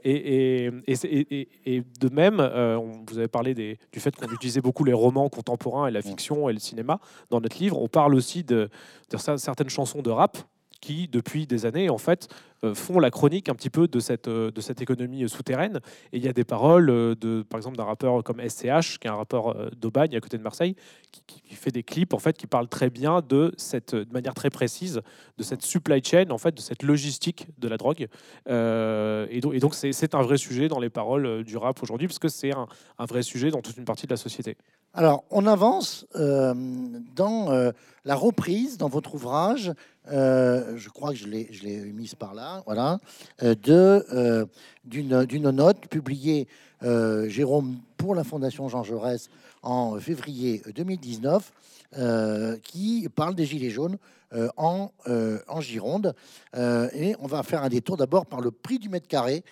Speaker 3: Et, de même, on- vous avez parlé des- du fait qu'on utilisait beaucoup les romans contemporains et la fiction et le cinéma dans notre livre. On parle aussi de, de cer- certaines chansons de rap qui, depuis des années, en fait, euh, font la chronique un petit peu de cette, euh, de cette économie euh, souterraine. Et il y a des paroles, de, par exemple, d'un rappeur comme SCH, qui est un rappeur d'Aubagne, à côté de Marseille, qui, fait des clips, en fait, qui parlent très bien de cette, de manière très précise, de cette supply chain, en fait, de cette logistique de la drogue. Et, donc, c'est un vrai sujet dans les paroles du rap aujourd'hui, parce que c'est un vrai sujet dans toute une partie de la société.
Speaker 1: Alors, on avance euh, dans euh, la reprise, dans votre ouvrage, euh, je crois que je l'ai mise par là, d'une note publiée, Jérôme, pour la Fondation Jean Jaurès en février 2019, euh, qui parle des Gilets jaunes en, Gironde. Et on va faire un détour d'abord par le prix du mètre carré.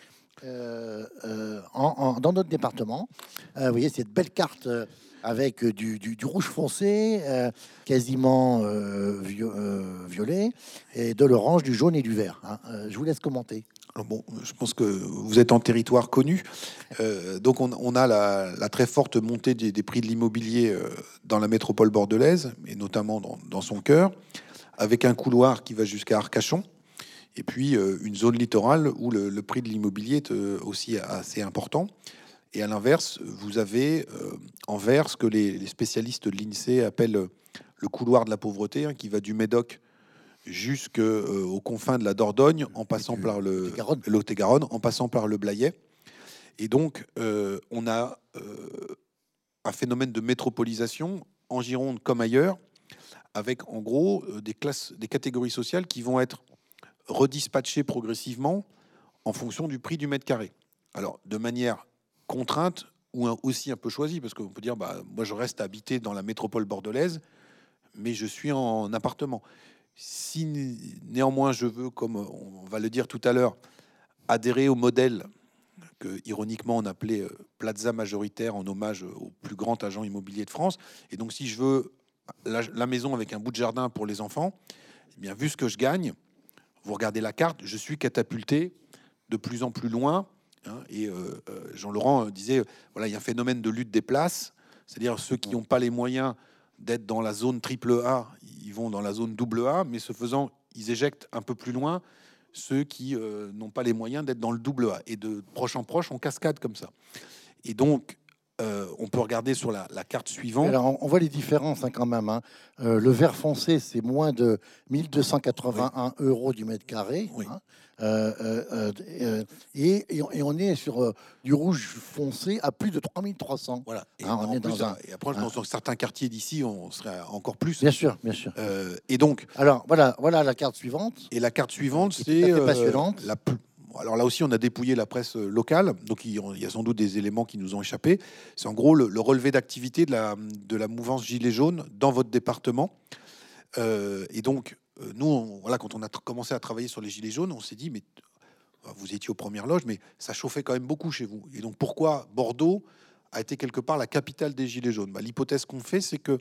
Speaker 1: dans notre département, vous voyez cette belle carte avec du, rouge foncé, euh, quasiment euh, euh, violet, et de l'orange, du jaune et du vert. hein. Je vous laisse commenter.
Speaker 2: Bon, je pense que vous êtes en territoire connu. Donc, on, a la, très forte montée des, prix de l'immobilier dans la métropole bordelaise, et notamment dans, son cœur, avec un couloir qui va jusqu'à Arcachon, et puis une zone littorale où le, prix de l'immobilier est aussi assez important. Et à l'inverse, vous avez euh, envers ce que les, les spécialistes de l'INSEE appellent euh, le couloir de la pauvreté, hein, qui va du Médoc jusqu'aux confins de la Dordogne, en passant par le
Speaker 1: Lot-et-Garonne.
Speaker 2: En passant par le Blayais. Et donc, euh, on a euh, un phénomène de métropolisation en Gironde comme ailleurs, avec en gros euh, des classes, des catégories sociales qui vont être redispatchées progressivement en fonction du prix du mètre carré. Alors, de manière contrainte ou aussi un peu choisie, parce qu'on peut dire, bah, moi je reste habité dans la métropole bordelaise, mais je suis en appartement. Si né- néanmoins je veux, comme on va le dire tout à l'heure, adhérer au modèle que ironiquement on appelait euh, Plaza majoritaire en hommage au plus grand agent immobilier de France, et donc si je veux la, la maison avec un bout de jardin pour les enfants, eh bien vu ce que je gagne, vous regardez la carte, je suis catapulté de plus en plus loin. Hein, et euh, euh, Jean-Laurent euh, disait, voilà, il y a un phénomène de lutte des places, c'est-à-dire ceux qui n'ont pas les moyens d'être dans la zone triple A, ils vont dans la zone double A, mais ce faisant, ils éjectent un peu plus loin ceux qui n'ont pas les moyens d'être dans le double A. Et de proche en proche, on cascade comme ça. Et donc, euh, on peut regarder sur la, la carte suivante.
Speaker 1: Alors, on, voit les différences hein, quand même. hein. Euh, le vert foncé, c'est moins de 1281 euros du mètre carré.
Speaker 2: Oui.
Speaker 1: hein. Euh, euh, et, et on- est sur du rouge foncé à plus de 3300.
Speaker 2: Voilà. Et,
Speaker 1: on est
Speaker 2: plus,
Speaker 1: dans un-
Speaker 2: et après, dans certains quartiers d'ici, on serait encore plus.
Speaker 1: Bien sûr, bien sûr.
Speaker 2: Et donc,
Speaker 1: Alors, voilà, voilà la carte suivante.
Speaker 2: Et la carte suivante, c'est
Speaker 1: passionnante.
Speaker 2: la plus- Alors là aussi, on a dépouillé la presse euh, locale, donc il y a sans doute des éléments qui nous ont échappé. C'est en gros le, le relevé d'activité de la, mouvance Gilets jaunes dans votre département. Euh, et donc, euh, nous, voilà, quand on a commencé à travailler sur les Gilets jaunes, on s'est dit, mais vous étiez aux premières loges, mais ça chauffait quand même beaucoup chez vous. Et donc, pourquoi Bordeaux a été quelque part la capitale des Gilets jaunes? Bah, L'hypothèse qu'on fait, c'est que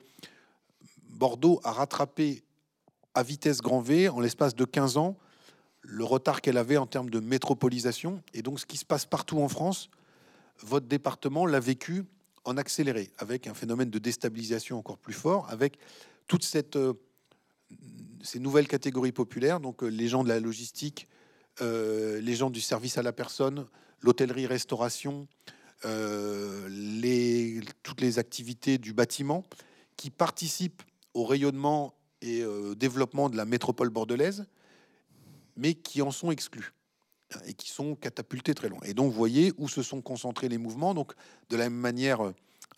Speaker 2: Bordeaux a rattrapé à vitesse grand V, en l'espace de 15 ans, le retard qu'elle avait en termes de métropolisation. Et donc, ce qui se passe partout en France, votre département l'a vécu en accéléré, avec un phénomène de déstabilisation encore plus fort, avec toute cette, euh, ces nouvelles catégories populaires, donc euh, les gens de la logistique, euh, les gens du service à la personne, l'hôtellerie-restauration, toutes les activités du bâtiment, qui participent au rayonnement et au développement de la métropole bordelaise, mais qui en sont exclus et qui sont catapultés très loin. Et donc, vous voyez où se sont concentrés les mouvements. Donc, de la même manière,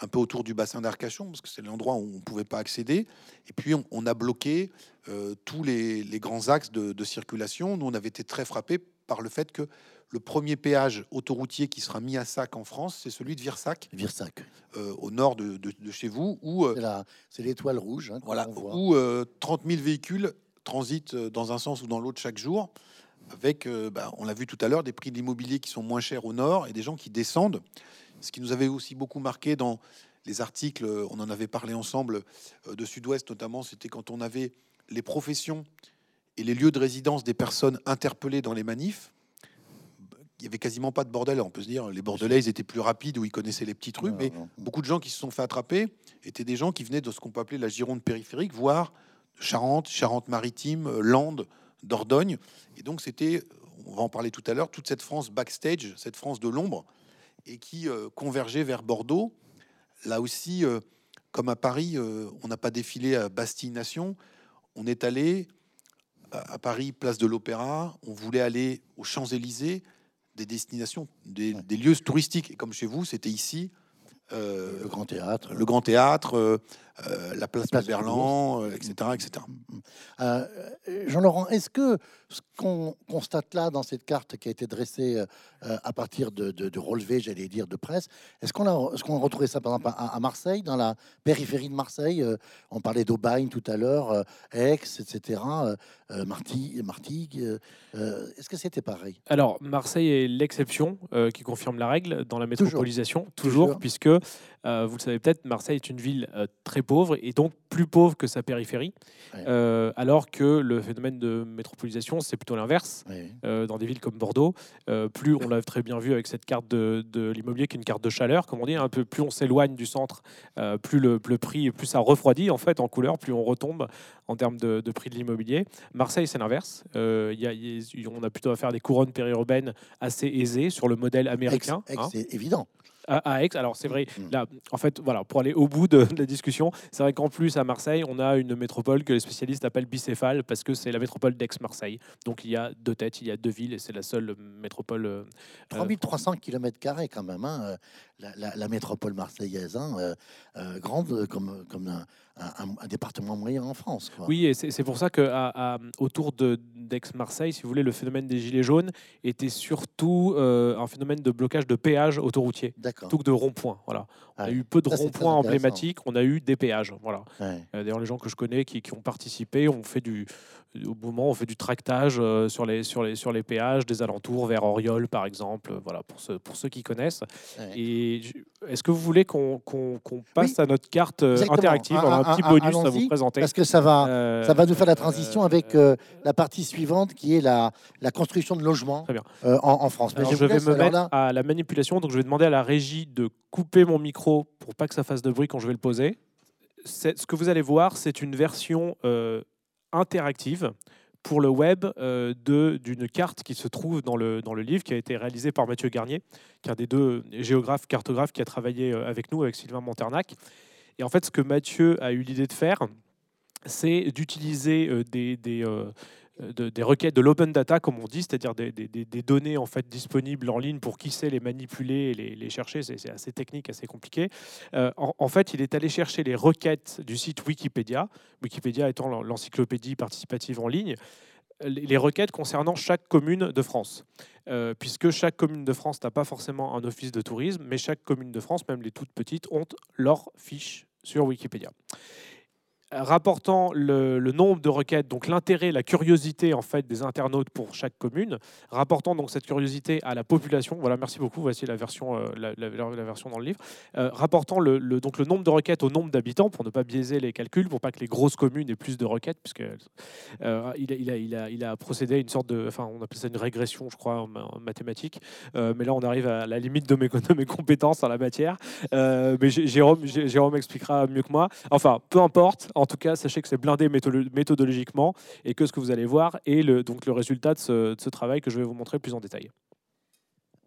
Speaker 2: un peu autour du bassin d'Arcachon, parce que c'est l'endroit où on ne pouvait pas accéder. Et puis, on, a bloqué euh, tous les, grands axes de, circulation. Nous, on avait été très frappés par le fait que le premier péage autoroutier qui sera mis à sac en France, c'est celui de Virsac.
Speaker 1: Virsac.
Speaker 2: Euh, au nord de, chez vous. Où,
Speaker 1: euh, c'est l'étoile rouge. Hein,
Speaker 2: voilà, où 30 000 véhicules transitent dans un sens ou dans l'autre chaque jour avec, euh, bah, on l'a vu tout à l'heure, des prix de l'immobilier qui sont moins chers au nord et des gens qui descendent. Ce qui nous avait aussi beaucoup marqué dans les articles, on en avait parlé ensemble euh, de Sud-Ouest notamment, c'était quand on avait les professions et les lieux de résidence des personnes interpellées dans les manifs. Il y avait quasiment pas de bordel. On peut se dire, les Bordelais, ils étaient plus rapides ou ils connaissaient les petits trucs, mais beaucoup de gens qui se sont fait attraper étaient des gens qui venaient de ce qu'on peut appeler la Gironde périphérique, voire Charente, Charente-Maritime, Landes, Dordogne. Et donc, c'était, on va en parler tout à l'heure, toute cette France backstage, cette France de l'ombre, et qui euh, convergeait vers Bordeaux. Là aussi, euh, comme à Paris, euh, on n'a pas défilé à Bastille-Nation. On est allé à, Paris, place de l'Opéra. On voulait aller aux Champs-Élysées, des destinations, des, des, lieux touristiques. Et comme chez vous, c'était ici,
Speaker 1: euh, le Grand Théâtre,
Speaker 2: le Grand Théâtre, euh, euh, la place, de Berlan, etc., etc.
Speaker 1: Jean-Laurent, est-ce que ce qu'on constate là dans cette carte qui a été dressée à partir de, de, relevés, j'allais dire, de presse, est-ce qu'on a, ce qu'on a retrouvé ça par exemple à, Marseille, dans la périphérie de Marseille On parlait d'Aubagne tout à l'heure, Aix, etc. Martigues, Martigues. est-ce que c'était pareil?
Speaker 3: Alors Marseille est l'exception qui confirme la règle dans la métropolisation, toujours puisque euh, vous le savez peut-être, Marseille est une ville euh, très pauvre et donc plus pauvre que sa périphérie, euh, alors que le phénomène de métropolisation, c'est plutôt l'inverse. dans des villes comme Bordeaux, plus on l'a très bien vu avec cette carte de, l'immobilier qui est une carte de chaleur, comme on dit, un peu plus on s'éloigne du centre, plus le, prix, plus ça refroidit en fait en couleur, plus on retombe en termes de, prix de l'immobilier. Marseille, c'est l'inverse. on a plutôt à faire des couronnes périurbaines assez aisées sur le modèle américain.
Speaker 1: Hein. C'est évident
Speaker 3: à, Aix. Alors c'est vrai, mm. là, en fait, voilà, pour aller au bout de, la discussion, c'est vrai qu'en plus à Marseille, on a une métropole que les spécialistes appellent bicéphale parce que c'est la métropole d'Aix-Marseille. Donc il y a deux têtes, il y a deux villes et c'est la seule métropole.
Speaker 1: 3300 km quand même, hein, euh, la, métropole marseillaise, hein, euh, euh, grande comme, comme un, un, département moyen en France.
Speaker 3: Oui, et c'est pour ça que à, autour d'Aix-Marseille, si vous voulez, le phénomène des gilets jaunes était surtout un phénomène de blocage de péage autoroutier plutôt que de ronds-points. Voilà. On a eu peu de ronds-points emblématiques, on a eu des péages. Voilà. Euh, d'ailleurs, les gens que je connais qui, qui, ont participé ont fait du, au moment, on fait du tractage euh, sur, les, sur, les, sur les péages des alentours, vers Oriol par exemple, voilà, pour, ceux, pour ceux qui connaissent. Et est-ce que vous voulez qu'on passe à notre carte euh, interactive On a un, petit bonus à vous présenter.
Speaker 1: Parce que ça va, ça va nous faire la transition avec la partie suivante qui est la, la construction de logements en, en, France.
Speaker 3: je, vais me mettre à la manipulation, donc je vais demander à la régie de couper mon micro pour pas que ça fasse de bruit quand je vais le poser. Ce que vous allez voir, c'est une version euh, interactive pour le web euh, d'une carte qui se trouve dans le, dans le livre, qui a été réalisé par Mathieu Garnier, qui est un des deux géographes, cartographes qui a travaillé euh, avec nous, avec Sylvain Monternac. Et en fait, ce que Mathieu a eu l'idée de faire, c'est d'utiliser des, des, de, des requêtes de l'open data, comme on dit, c'est-à-dire des, données en fait disponibles en ligne pour qui sait les manipuler et les, chercher. C'est assez technique, assez compliqué. Euh, en, fait, il est allé chercher les requêtes du site Wikipédia, Wikipédia étant l'encyclopédie participative en ligne, les requêtes concernant chaque commune de France. Euh, puisque chaque commune de France n'a pas forcément un office de tourisme, mais chaque commune de France, même les toutes petites, ont leur fiche sur Wikipédia. Rapportant le, nombre de requêtes, donc l'intérêt, la curiosité en fait des internautes pour chaque commune, rapportant donc cette curiosité à la population. Voilà, merci beaucoup. Voici la version, euh, la, version dans le livre. Euh, rapportant le, donc le nombre de requêtes au nombre d'habitants pour ne pas biaiser les calculs, pour pas que les grosses communes aient plus de requêtes, puisque euh, il, a, il, a, il, a, procédé à une sorte de, enfin, on appelle ça une régression, je crois, en, mathématiques. mais là, on arrive à la limite de mes, de mes compétences en la matière. mais Jérôme, Jérôme expliquera mieux que moi. Enfin, peu importe. En tout cas, sachez que c'est blindé méthodologiquement et que ce que vous allez voir est le, donc le résultat de ce travail que je vais vous montrer plus en détail.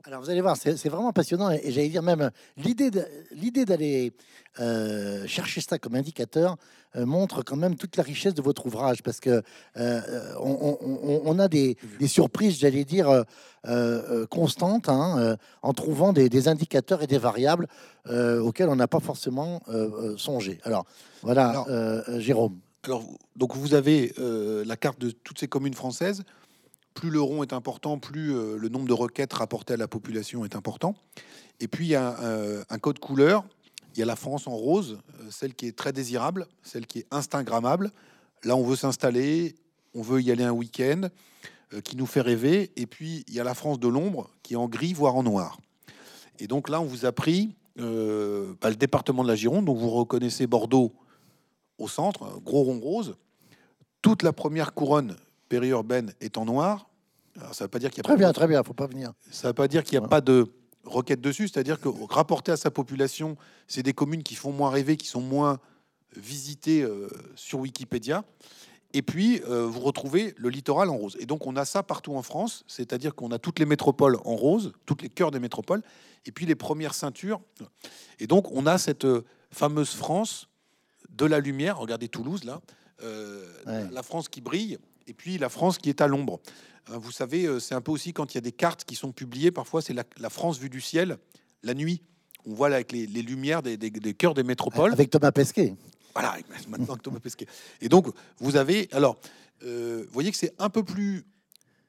Speaker 1: Alors vous allez voir, c'est vraiment passionnant et, j'allais dire même l'idée d'aller euh, chercher ça comme indicateur euh, montre quand même toute la richesse de votre ouvrage parce que euh, on, a des, surprises, j'allais dire constantes, hein, en trouvant des, indicateurs et des variables auxquels on n'a pas forcément songé. Alors voilà, Jérôme.
Speaker 2: Alors donc vous avez la carte de toutes ces communes françaises plus le rond est important, plus euh, le nombre de requêtes rapportées à la population est important. Et puis il y a euh, un, code couleur. Il y a la France en rose, euh, celle qui est très désirable, celle qui est instagrammable. Là, on veut s'installer, on veut y aller un week-end, qui nous fait rêver. Et puis il y a la France de l'ombre, qui est en gris, voire en noir. Et donc là, on vous a pris bah, le département de la Gironde, dont vous reconnaissez Bordeaux au centre, gros rond rose. Toute la première couronne périurbaine est en noir. Alors, ça ne veut pas dire qu'il y a
Speaker 1: très
Speaker 2: pas
Speaker 1: bien, très bien, faut pas venir.
Speaker 2: Ça ne veut pas dire qu'il n'y a pas de requête dessus, c'est-à-dire que rapporté à sa population, c'est des communes qui font moins rêver, qui sont moins visitées euh, sur Wikipédia. Et puis, euh, vous retrouvez le littoral en rose. Et donc, on a ça partout en France, c'est-à-dire qu'on a toutes les métropoles en rose, toutes les cœurs des métropoles, et puis les premières ceintures. Et donc, on a cette euh, fameuse France de la lumière. Regardez Toulouse, là. La France qui brille et puis la France qui est à l'ombre. Euh, vous savez, euh, c'est un peu aussi quand il y a des cartes qui sont publiées, parfois c'est la, France vue du ciel, la nuit. On voit là avec les, lumières des, des, cœurs des métropoles.
Speaker 1: Avec Thomas Pesquet.
Speaker 2: Voilà, maintenant avec Thomas Pesquet. Et donc, vous avez. Alors, euh, vous voyez que c'est un peu plus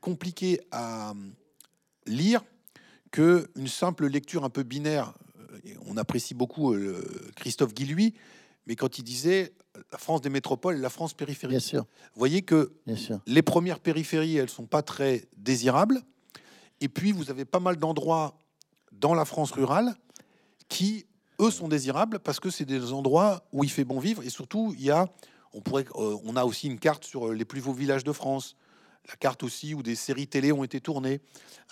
Speaker 2: compliqué à lire que une simple lecture un peu binaire. On apprécie beaucoup Christophe Guilluy, mais quand il disait la France des métropoles, la France périphérique.
Speaker 1: Bien sûr.
Speaker 2: Vous voyez que les premières périphéries, elles sont pas très désirables. Et puis, vous avez pas mal d'endroits dans la France rurale qui, eux, sont désirables parce que c'est des endroits où il fait bon vivre. Et surtout, il y a, on, pourrait, euh, on a aussi une carte sur les plus beaux villages de France. La carte aussi où des séries télé ont été tournées.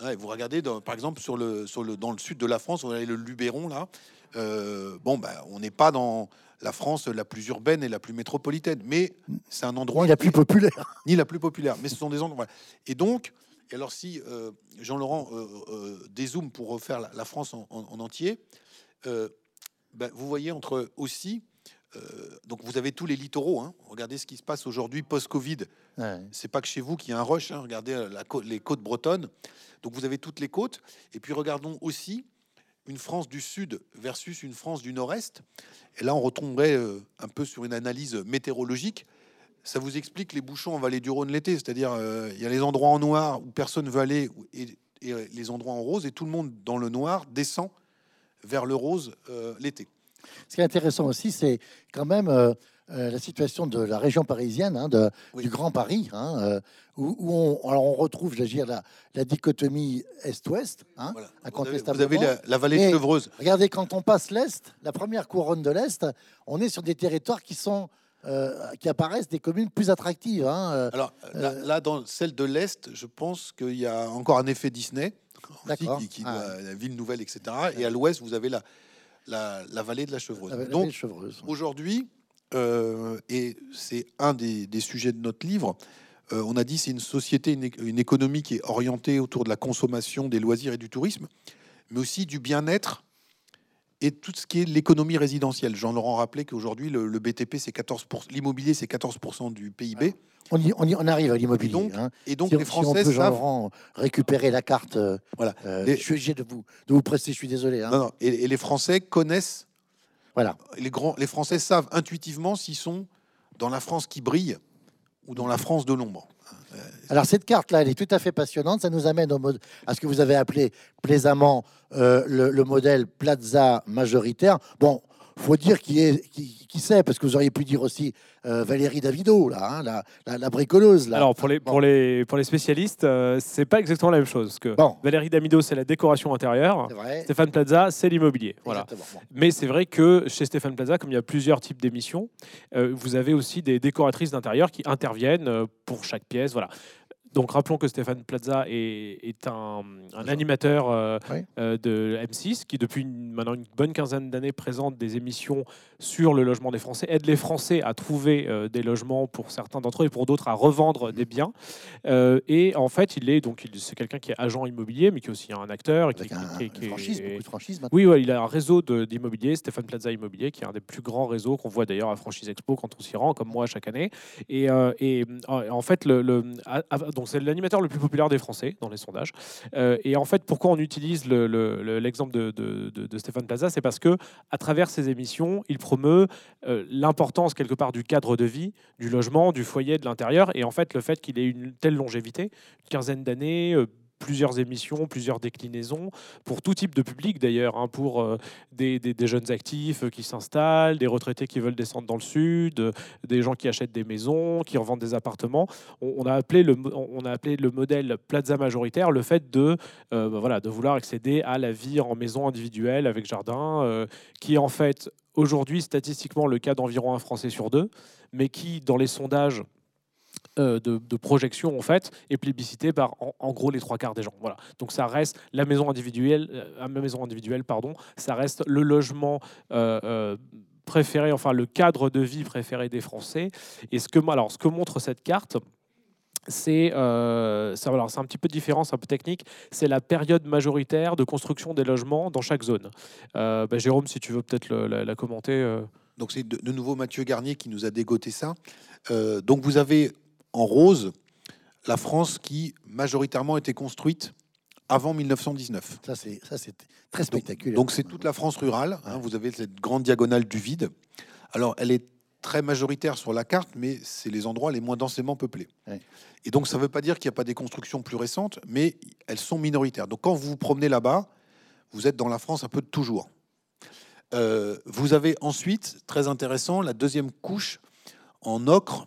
Speaker 2: Hein, vous regardez, par exemple, sur le, sur le, dans le sud de la France, on a le Luberon, là. Euh, bon, ben, on n'est pas dans la France la plus urbaine et la plus métropolitaine, mais c'est un endroit
Speaker 1: ni la plus populaire,
Speaker 2: ni la plus populaire, mais ce sont des endroits. Et donc, et alors si euh, Jean-Laurent euh, euh, dézoome pour refaire la, France en, entier, ben, vous voyez entre aussi. donc vous avez tous les littoraux. Hein. Regardez ce qui se passe aujourd'hui post-Covid. C'est pas que chez vous qu'il y a un rush. Hein. Regardez la les côtes bretonnes. Donc vous avez toutes les côtes. Et puis regardons aussi une France du Sud versus une France du Nord-Est. Et là, on retomberait euh, un peu sur une analyse météorologique. Ça vous explique les bouchons en vallée du Rhône l'été, c'est-à-dire euh, il y a les endroits en noir où personne veut aller et, euh, les endroits en rose, et tout le monde dans le noir descend vers le rose l'été.
Speaker 1: Ce qui est intéressant aussi, c'est quand même euh, la situation de la région parisienne, hein, de, du Grand Paris, hein, euh, où, on, alors on retrouve, dire, la, la dichotomie Est-Ouest, hein,
Speaker 2: Vous avez, la, vallée de Chevreuse.
Speaker 1: Regardez, quand on passe l'Est, la première couronne de l'Est, on est sur des territoires qui sont euh, qui apparaissent des communes plus attractives. Hein,
Speaker 2: alors là, dans celle de l'Est, je pense qu'il y a encore un effet Disney, qui, ah. la ville nouvelle, etc. Et à l'Ouest, vous avez la, la, vallée de la Chevreuse. Donc aujourd'hui, euh, et c'est un des, sujets de notre livre. Euh, on a dit c'est une société, une, économie qui est orientée autour de la consommation, des loisirs et du tourisme, mais aussi du bien-être et tout ce qui est l'économie résidentielle. Jean-Laurent rappelait qu'aujourd'hui, le, BTP, c'est 14%, l'immobilier, c'est 14% du PIB.
Speaker 1: On, y, on, on, arrive à l'immobilier.
Speaker 2: Et donc, hein. les Français
Speaker 1: si on peut, récupérer la carte. Euh, voilà. je suis obligé de vous, de vous prester, je suis désolé.
Speaker 2: Hein. et, les Français connaissent voilà. Les, grands, les Français savent intuitivement s'ils sont dans la France qui brille ou dans la France de l'ombre.
Speaker 1: Euh, Alors cette carte-là, elle est tout à fait passionnante. Ça nous amène au mode, à ce que vous avez appelé plaisamment euh, le, modèle Plaza majoritaire. Bon, faut dire qui est qui, qui c'est, parce que vous auriez pu dire aussi euh, Valérie Davido, là, hein, la, la, la bricoleuse. Là.
Speaker 3: Alors pour les, pour les, pour les spécialistes, euh, c'est pas exactement la même chose. Que
Speaker 1: Bon.
Speaker 3: Valérie Damido, c'est la décoration intérieure. Stéphane Plaza, c'est l'immobilier. Voilà.
Speaker 1: Bon.
Speaker 3: Mais c'est vrai que chez Stéphane Plaza, comme il y a plusieurs types d'émissions, euh, vous avez aussi des décoratrices d'intérieur qui interviennent euh, pour chaque pièce. Voilà. Donc rappelons que Stéphane Plaza est, est un, un animateur euh,
Speaker 1: Oui.
Speaker 3: euh, de M6 qui depuis une- maintenant une bonne quinzaine d'années présente des émissions sur le logement des Français, aide les Français à trouver euh, des logements pour certains d'entre eux et pour d'autres à revendre des biens. Euh, et en fait, il est donc c'est quelqu'un qui est agent immobilier, mais qui est aussi un acteur. et qui-
Speaker 1: Avec un,
Speaker 3: qui- qui-
Speaker 1: franchise, beaucoup de franchises maintenant.
Speaker 3: oui, ouais, il a un réseau d'immobilier, Stéphane Plaza Immobilier, qui est un des plus grands réseaux qu'on voit d'ailleurs à Franchise Expo quand on s'y rend, comme moi chaque année. Et, et, en fait, le, le- à- à- donc c'est l'animateur le plus populaire des Français dans les sondages. Euh, et en fait, pourquoi on utilise le- le- le- l'exemple de- de Stéphane Plaza, c'est parce que à travers ses émissions, il promeut euh, l'importance quelque part du cadre de vie, du logement, du foyer, de l'intérieur, et en fait le fait qu'il ait une telle longévité, une quinzaine d'années. euh, plusieurs émissions, plusieurs déclinaisons, pour tout type de public d'ailleurs, hein, pour euh, des, jeunes actifs euh, qui s'installent, des retraités qui veulent descendre dans le sud, euh, des gens qui achètent des maisons, qui revendent des appartements. On, a appelé le, modèle plaza majoritaire le fait de, bah voilà, de vouloir accéder à la vie en maison individuelle avec jardin, qui est en fait aujourd'hui statistiquement le cas d'environ un Français sur deux, mais qui dans les sondages de, de projection en fait est plébiscité par en, gros les trois quarts des gens. Voilà. Donc ça reste la maison individuelle, euh, la maison individuelle pardon, ça reste le logement euh, euh, préféré, enfin le cadre de vie préféré des Français. Et ce que alors ce que montre cette carte. C'est euh, c'est un petit peu différent, c'est un peu technique. C'est la période majoritaire de construction des logements dans chaque zone. Euh, bah, Jérôme, si tu veux peut-être la, commenter. euh.
Speaker 2: Donc c'est de, de nouveau Mathieu Garnier qui nous a dégoté ça. Euh, donc vous avez en rose la France qui majoritairement était construite avant 1919.
Speaker 1: Ça, c'est très spectaculaire.
Speaker 2: Donc c'est toute la France rurale. hein, vous avez cette grande diagonale du vide. Alors elle est très majoritaire sur la carte, mais c'est les endroits les moins densément peuplés.
Speaker 1: Ouais.
Speaker 2: Et donc ça ne veut pas dire qu'il n'y a pas des constructions plus récentes, mais elles sont minoritaires. Donc quand vous vous promenez là-bas, vous êtes dans la France un peu de toujours. Euh, vous avez ensuite, très intéressant, la deuxième couche en ocre,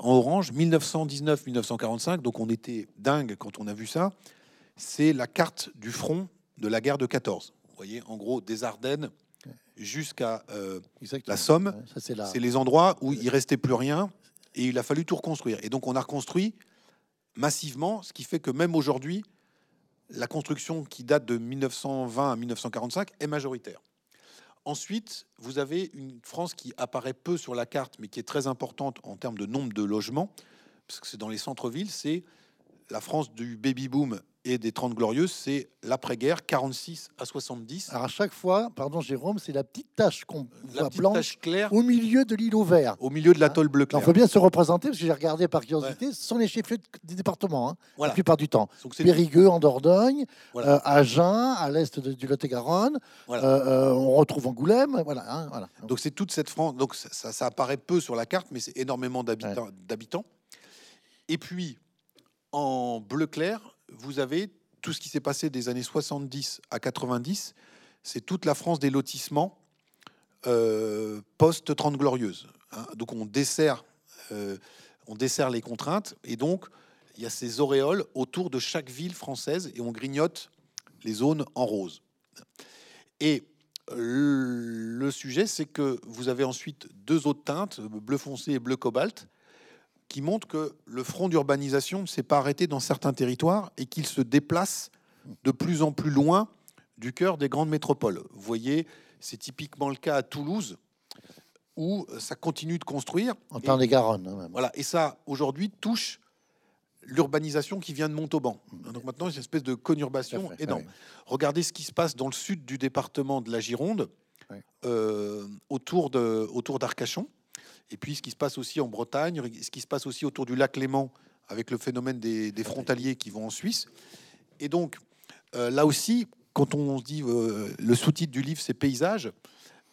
Speaker 2: en orange, 1919-1945. Donc on était dingue quand on a vu ça. C'est la carte du front de la guerre de 14. Vous voyez, en gros, des Ardennes jusqu'à euh, la Somme,
Speaker 1: la.
Speaker 2: c'est les endroits où il restait plus rien et il a fallu tout reconstruire. Et donc on a reconstruit massivement, ce qui fait que même aujourd'hui, la construction qui date de 1920 à 1945 est majoritaire. Ensuite, vous avez une France qui apparaît peu sur la carte, mais qui est très importante en termes de nombre de logements, parce que c'est dans les centres-villes, c'est la France du baby-boom et des 30 glorieuses, c'est l'après-guerre, 46 à 70.
Speaker 1: Alors à chaque fois, pardon Jérôme, c'est la petite tache qu'on voit blanche
Speaker 2: tache claire
Speaker 1: au milieu de l'îlot vert.
Speaker 2: au milieu de l'atoll bleu
Speaker 1: Il
Speaker 2: clair.
Speaker 1: faut bien se représenter parce que j'ai regardé par curiosité. Ce sont les chefs-lieux des départements, hein,
Speaker 2: Voilà.
Speaker 1: la plupart du temps. Périgueux en Dordogne,
Speaker 2: Voilà.
Speaker 1: euh, Agen à l'est du Lot-et-Garonne.
Speaker 2: Voilà.
Speaker 1: Euh, euh, on retrouve Angoulême. Voilà. hein, voilà.
Speaker 2: Donc c'est toute cette France. Donc ça, apparaît peu sur la carte, mais c'est énormément d'habitants. d'habitants. Et puis en bleu clair, vous avez tout ce qui s'est passé des années 70 à 90. C'est toute la France des lotissements euh, post 30 glorieuses. hein. Donc on dessert, euh, on dessert les contraintes et donc il y a ces auréoles autour de chaque ville française et on grignote les zones en rose. Et euh, le sujet, c'est que vous avez ensuite deux autres teintes, bleu foncé et bleu cobalt, qui montrent que le front d'urbanisation ne s'est pas arrêté dans certains territoires et qu'il se déplace de plus en plus loin du cœur des grandes métropoles. Vous voyez, c'est typiquement le cas à Toulouse, où ça continue de construire.
Speaker 1: En temps des Garonne. hein,
Speaker 2: voilà, et ça, aujourd'hui, touche l'urbanisation qui vient de Montauban. Donc maintenant, c'est une espèce de conurbation
Speaker 1: fait,
Speaker 2: énorme. Regardez ce qui se passe dans le sud du département de la Gironde, euh, autour d'Arcachon, et puis ce qui se passe aussi en Bretagne, ce qui se passe aussi autour du lac Léman, avec le phénomène des, frontaliers qui vont en Suisse. Et donc, euh, là aussi, quand on se dit euh, le sous-titre du livre, c'est paysages,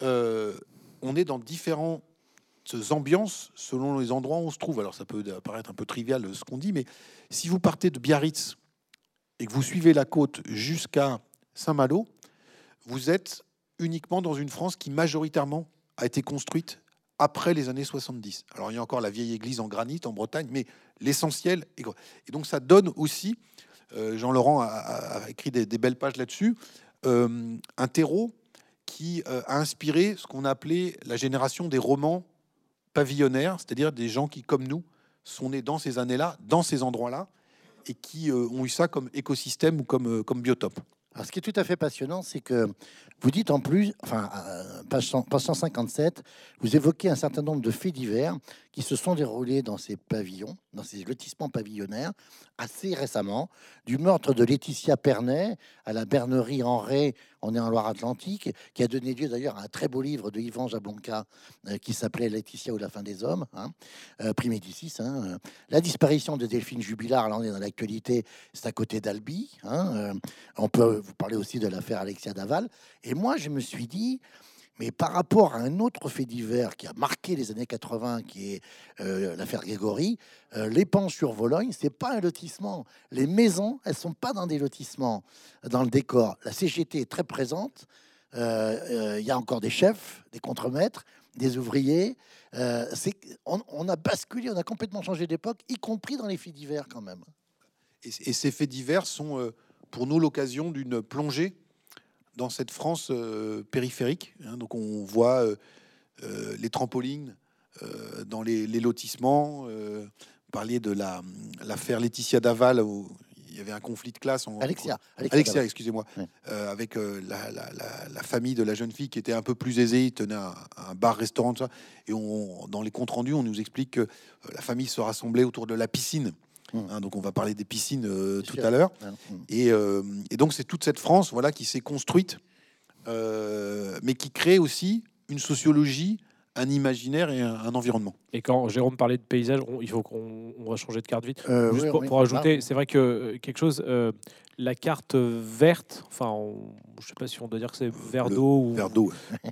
Speaker 2: euh, on est dans différentes ambiances selon les endroits où on se trouve. Alors, ça peut paraître un peu trivial ce qu'on dit, mais si vous partez de Biarritz et que vous suivez la côte jusqu'à Saint-Malo, vous êtes uniquement dans une France qui majoritairement a été construite après les années 70. Alors il y a encore la vieille église en granit en Bretagne, mais l'essentiel est... Et donc ça donne aussi, euh, Jean-Laurent a, écrit des, belles pages là-dessus, euh, un terreau qui euh, a inspiré ce qu'on a appelé la génération des romans pavillonnaires, c'est-à-dire des gens qui, comme nous, sont nés dans ces années-là, dans ces endroits-là, et qui ont eu ça comme écosystème ou comme, comme biotope.
Speaker 1: Alors, ce qui est tout à fait passionnant, c'est que vous dites en plus, enfin, page 157, vous évoquez un certain nombre de faits divers qui se sont déroulés dans ces pavillons, dans ces lotissements pavillonnaires, assez récemment, du meurtre de Laetitia Pernet à la bernerie en Ré, on est en Loire-Atlantique, qui a donné lieu d'ailleurs à un très beau livre de Yvan Jablonka euh, qui s'appelait Laetitia ou la fin des hommes, hein, euh. Hein, euh. La disparition de Delphine Jubilard, là on est dans l'actualité, c'est à côté d'Albi. Hein, on peut vous parler aussi de l'affaire Alexia Daval. Et moi, je me suis dit, mais par rapport à un autre fait divers qui a marqué les années 80, qui est euh, l'affaire Grégory, euh, les pans sur Vologne, c'est pas un lotissement. Les maisons, elles sont pas dans des lotissements, dans le décor. La CGT est très présente. Euh, il y a encore des chefs, des contremaîtres, des ouvriers. on, a basculé, on a complètement changé d'époque, y compris dans les faits divers quand même.
Speaker 2: et ces faits divers sont pour nous l'occasion d'une plongée dans cette France euh, périphérique. Hein. donc on voit euh, euh, les trampolines dans les, lotissements. parliez de la, l'affaire Laetitia Daval où il y avait un conflit de classe. En,
Speaker 1: Alexia,
Speaker 2: Alexia, excusez-moi, avec la, famille de la jeune fille qui était un peu plus aisée, il tenait un, bar-restaurant, et on, dans les comptes rendus, on nous explique que la famille se rassemblait autour de la piscine Mmh. Hein, donc on va parler des piscines euh, tout à l'heure. Mmh. Euh, et, donc c'est toute cette France voilà, qui s'est construite, euh, mais qui crée aussi une sociologie, un imaginaire et un, environnement.
Speaker 3: Et quand Jérôme parlait de paysage, il faut qu'on va changer de carte vite. Juste pour, ajouter, ah. c'est vrai que quelque chose, la carte verte, enfin, je ne sais pas si on doit dire que c'est vert d'eau ou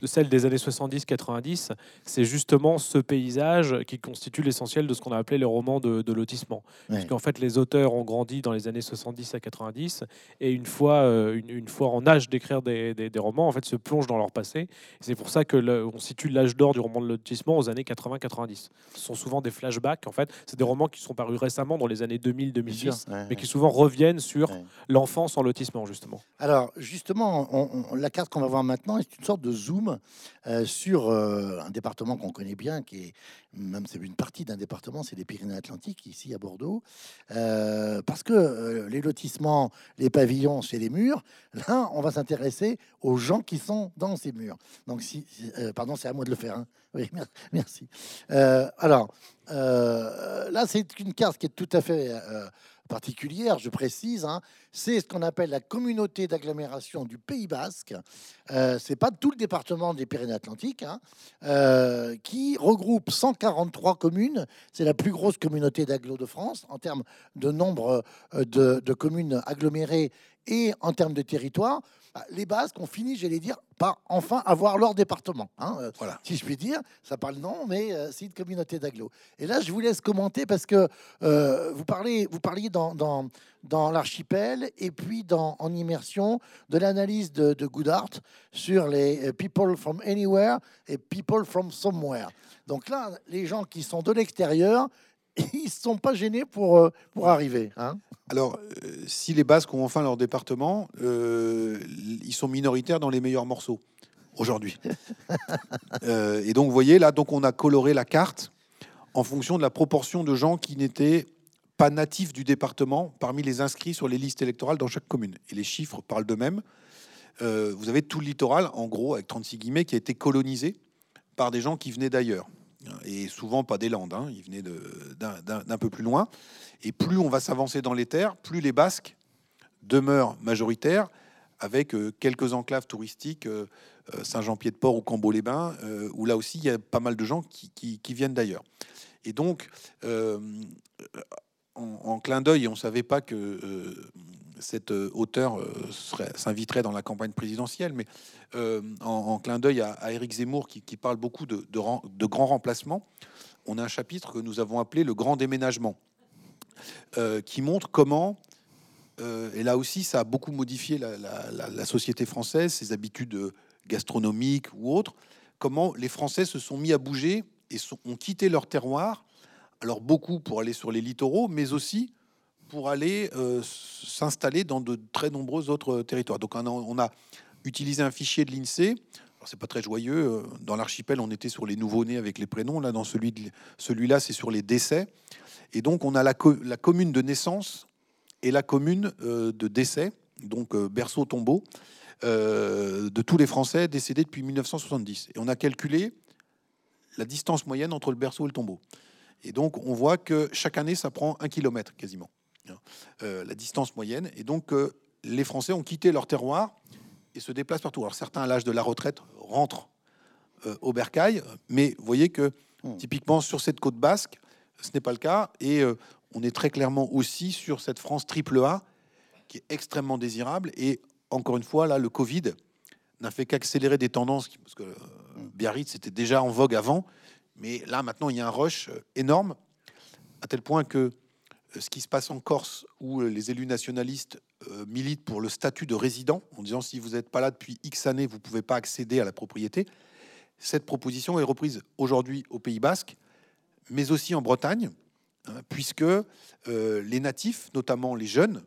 Speaker 3: de celle des années 70-90, c'est justement ce paysage qui constitue l'essentiel de ce qu'on a appelé les romans de, lotissement. Parce qu'en fait, les auteurs ont grandi dans les années 70 à 90 et une fois, euh, une, fois en âge d'écrire des, romans, en fait, se plongent dans leur passé. C'est pour ça que on situe l'âge d'or du roman de lotissement aux années 80-90. Ce sont souvent des flashbacks, en fait. C'est des romans qui sont parus récemment dans les années 2000-2010, mais qui souvent reviennent sur l'enfance en lotissement, justement
Speaker 1: Alors, justement, la carte qu'on va voir maintenant est une sorte de zoom euh, sur euh, un département qu'on connaît bien, qui est même c'est une partie d'un département, c'est les Pyrénées-Atlantiques, ici à Bordeaux, euh, parce que les lotissements, les pavillons, c'est les murs. Là, on va s'intéresser aux gens qui sont dans ces murs. Donc, si, pardon, c'est à moi de le faire. Hein. Oui, merci. alors, là, c'est une carte qui est tout à fait particulière, je précise, hein, c'est ce qu'on appelle la communauté d'agglomération du Pays Basque. Euh, c'est pas tout le département des Pyrénées-Atlantiques, hein, euh, qui regroupe 143 communes. C'est la plus grosse communauté d'agglo de France en termes de nombre euh, de, de communes agglomérées et en termes de territoire. Bah, les Basques ont fini, j'allais dire, par enfin avoir leur département. Hein, euh, voilà. Si je puis dire, ça parle non, mais euh, c'est une communauté d'agglo. Et là, je vous laisse commenter parce que euh, vous, parlez, vous parliez dans, dans, dans l'archipel et puis dans, en immersion de l'analyse de, de Goodhart sur les people from anywhere et people from somewhere. Donc là, les gens qui sont de l'extérieur, ils ne sont pas gênés pour, pour arriver. Hein
Speaker 2: alors, euh, si les Basques ont enfin leur département, euh, ils sont minoritaires dans les meilleurs morceaux aujourd'hui. Euh, et donc, vous voyez, là, donc on a coloré la carte en fonction de la proportion de gens qui n'étaient pas natifs du département parmi les inscrits sur les listes électorales dans chaque commune. Et les chiffres parlent d'eux-mêmes. vous avez tout le littoral, en gros, avec 36 guillemets, qui a été colonisé par des gens qui venaient d'ailleurs. Et souvent pas des Landes, hein. ils venaient d'un peu plus loin. Et plus on va s'avancer dans les terres, plus les Basques demeurent majoritaires, avec euh, quelques enclaves touristiques, euh, euh, Saint-Jean-Pied-de-Port ou Cambo-les-Bains, où là aussi il y a pas mal de gens qui, viennent d'ailleurs. Et donc, en, clin d'œil, on ne savait pas que cette hauteur s'inviterait dans la campagne présidentielle, mais en, clin d'œil à, Éric Zemmour qui, parle beaucoup de, grands remplacements, on a un chapitre que nous avons appelé le grand déménagement. Euh, qui montre comment, euh, et là aussi ça a beaucoup modifié la, société française, ses habitudes gastronomiques ou autres, comment les Français se sont mis à bouger et ont quitté leur terroir. Alors beaucoup pour aller sur les littoraux, mais aussi pour aller euh, s'installer dans de très nombreux autres territoires. Donc on a, utilisé un fichier de l'INSEE. C'est pas très joyeux. Euh, dans l'archipel, on était sur les nouveaux-nés avec les prénoms. Là, dans celui celui-là, c'est sur les décès. Et donc, on a la, commune de naissance et la commune euh, de décès, donc berceau tombeau, de tous les Français décédés depuis 1970. Et on a calculé la distance moyenne entre le berceau et le tombeau. Et donc, on voit que chaque année, ça prend un kilomètre quasiment, euh, la distance moyenne. Et donc, euh, les Français ont quitté leur terroir et se déplacent partout. Alors, certains, à l'âge de la retraite, rentrent euh, au bercail, mais vous voyez que hmm. typiquement sur cette côte basque, ce n'est pas le cas. Et on est très clairement aussi sur cette France triple A qui est extrêmement désirable. Et encore une fois, là, le Covid n'a fait qu'accélérer des tendances, parce que Biarritz était déjà en vogue avant, mais là maintenant il y a un rush énorme, à tel point que ce qui se passe en Corse, où euh, les élus nationalistes militent pour le statut de résident, en disant si vous n'êtes pas là depuis X années, vous ne pouvez pas accéder à la propriété. Cette proposition est reprise aujourd'hui au Pays Basque, mais aussi en Bretagne, hein, puisque les natifs, notamment les jeunes,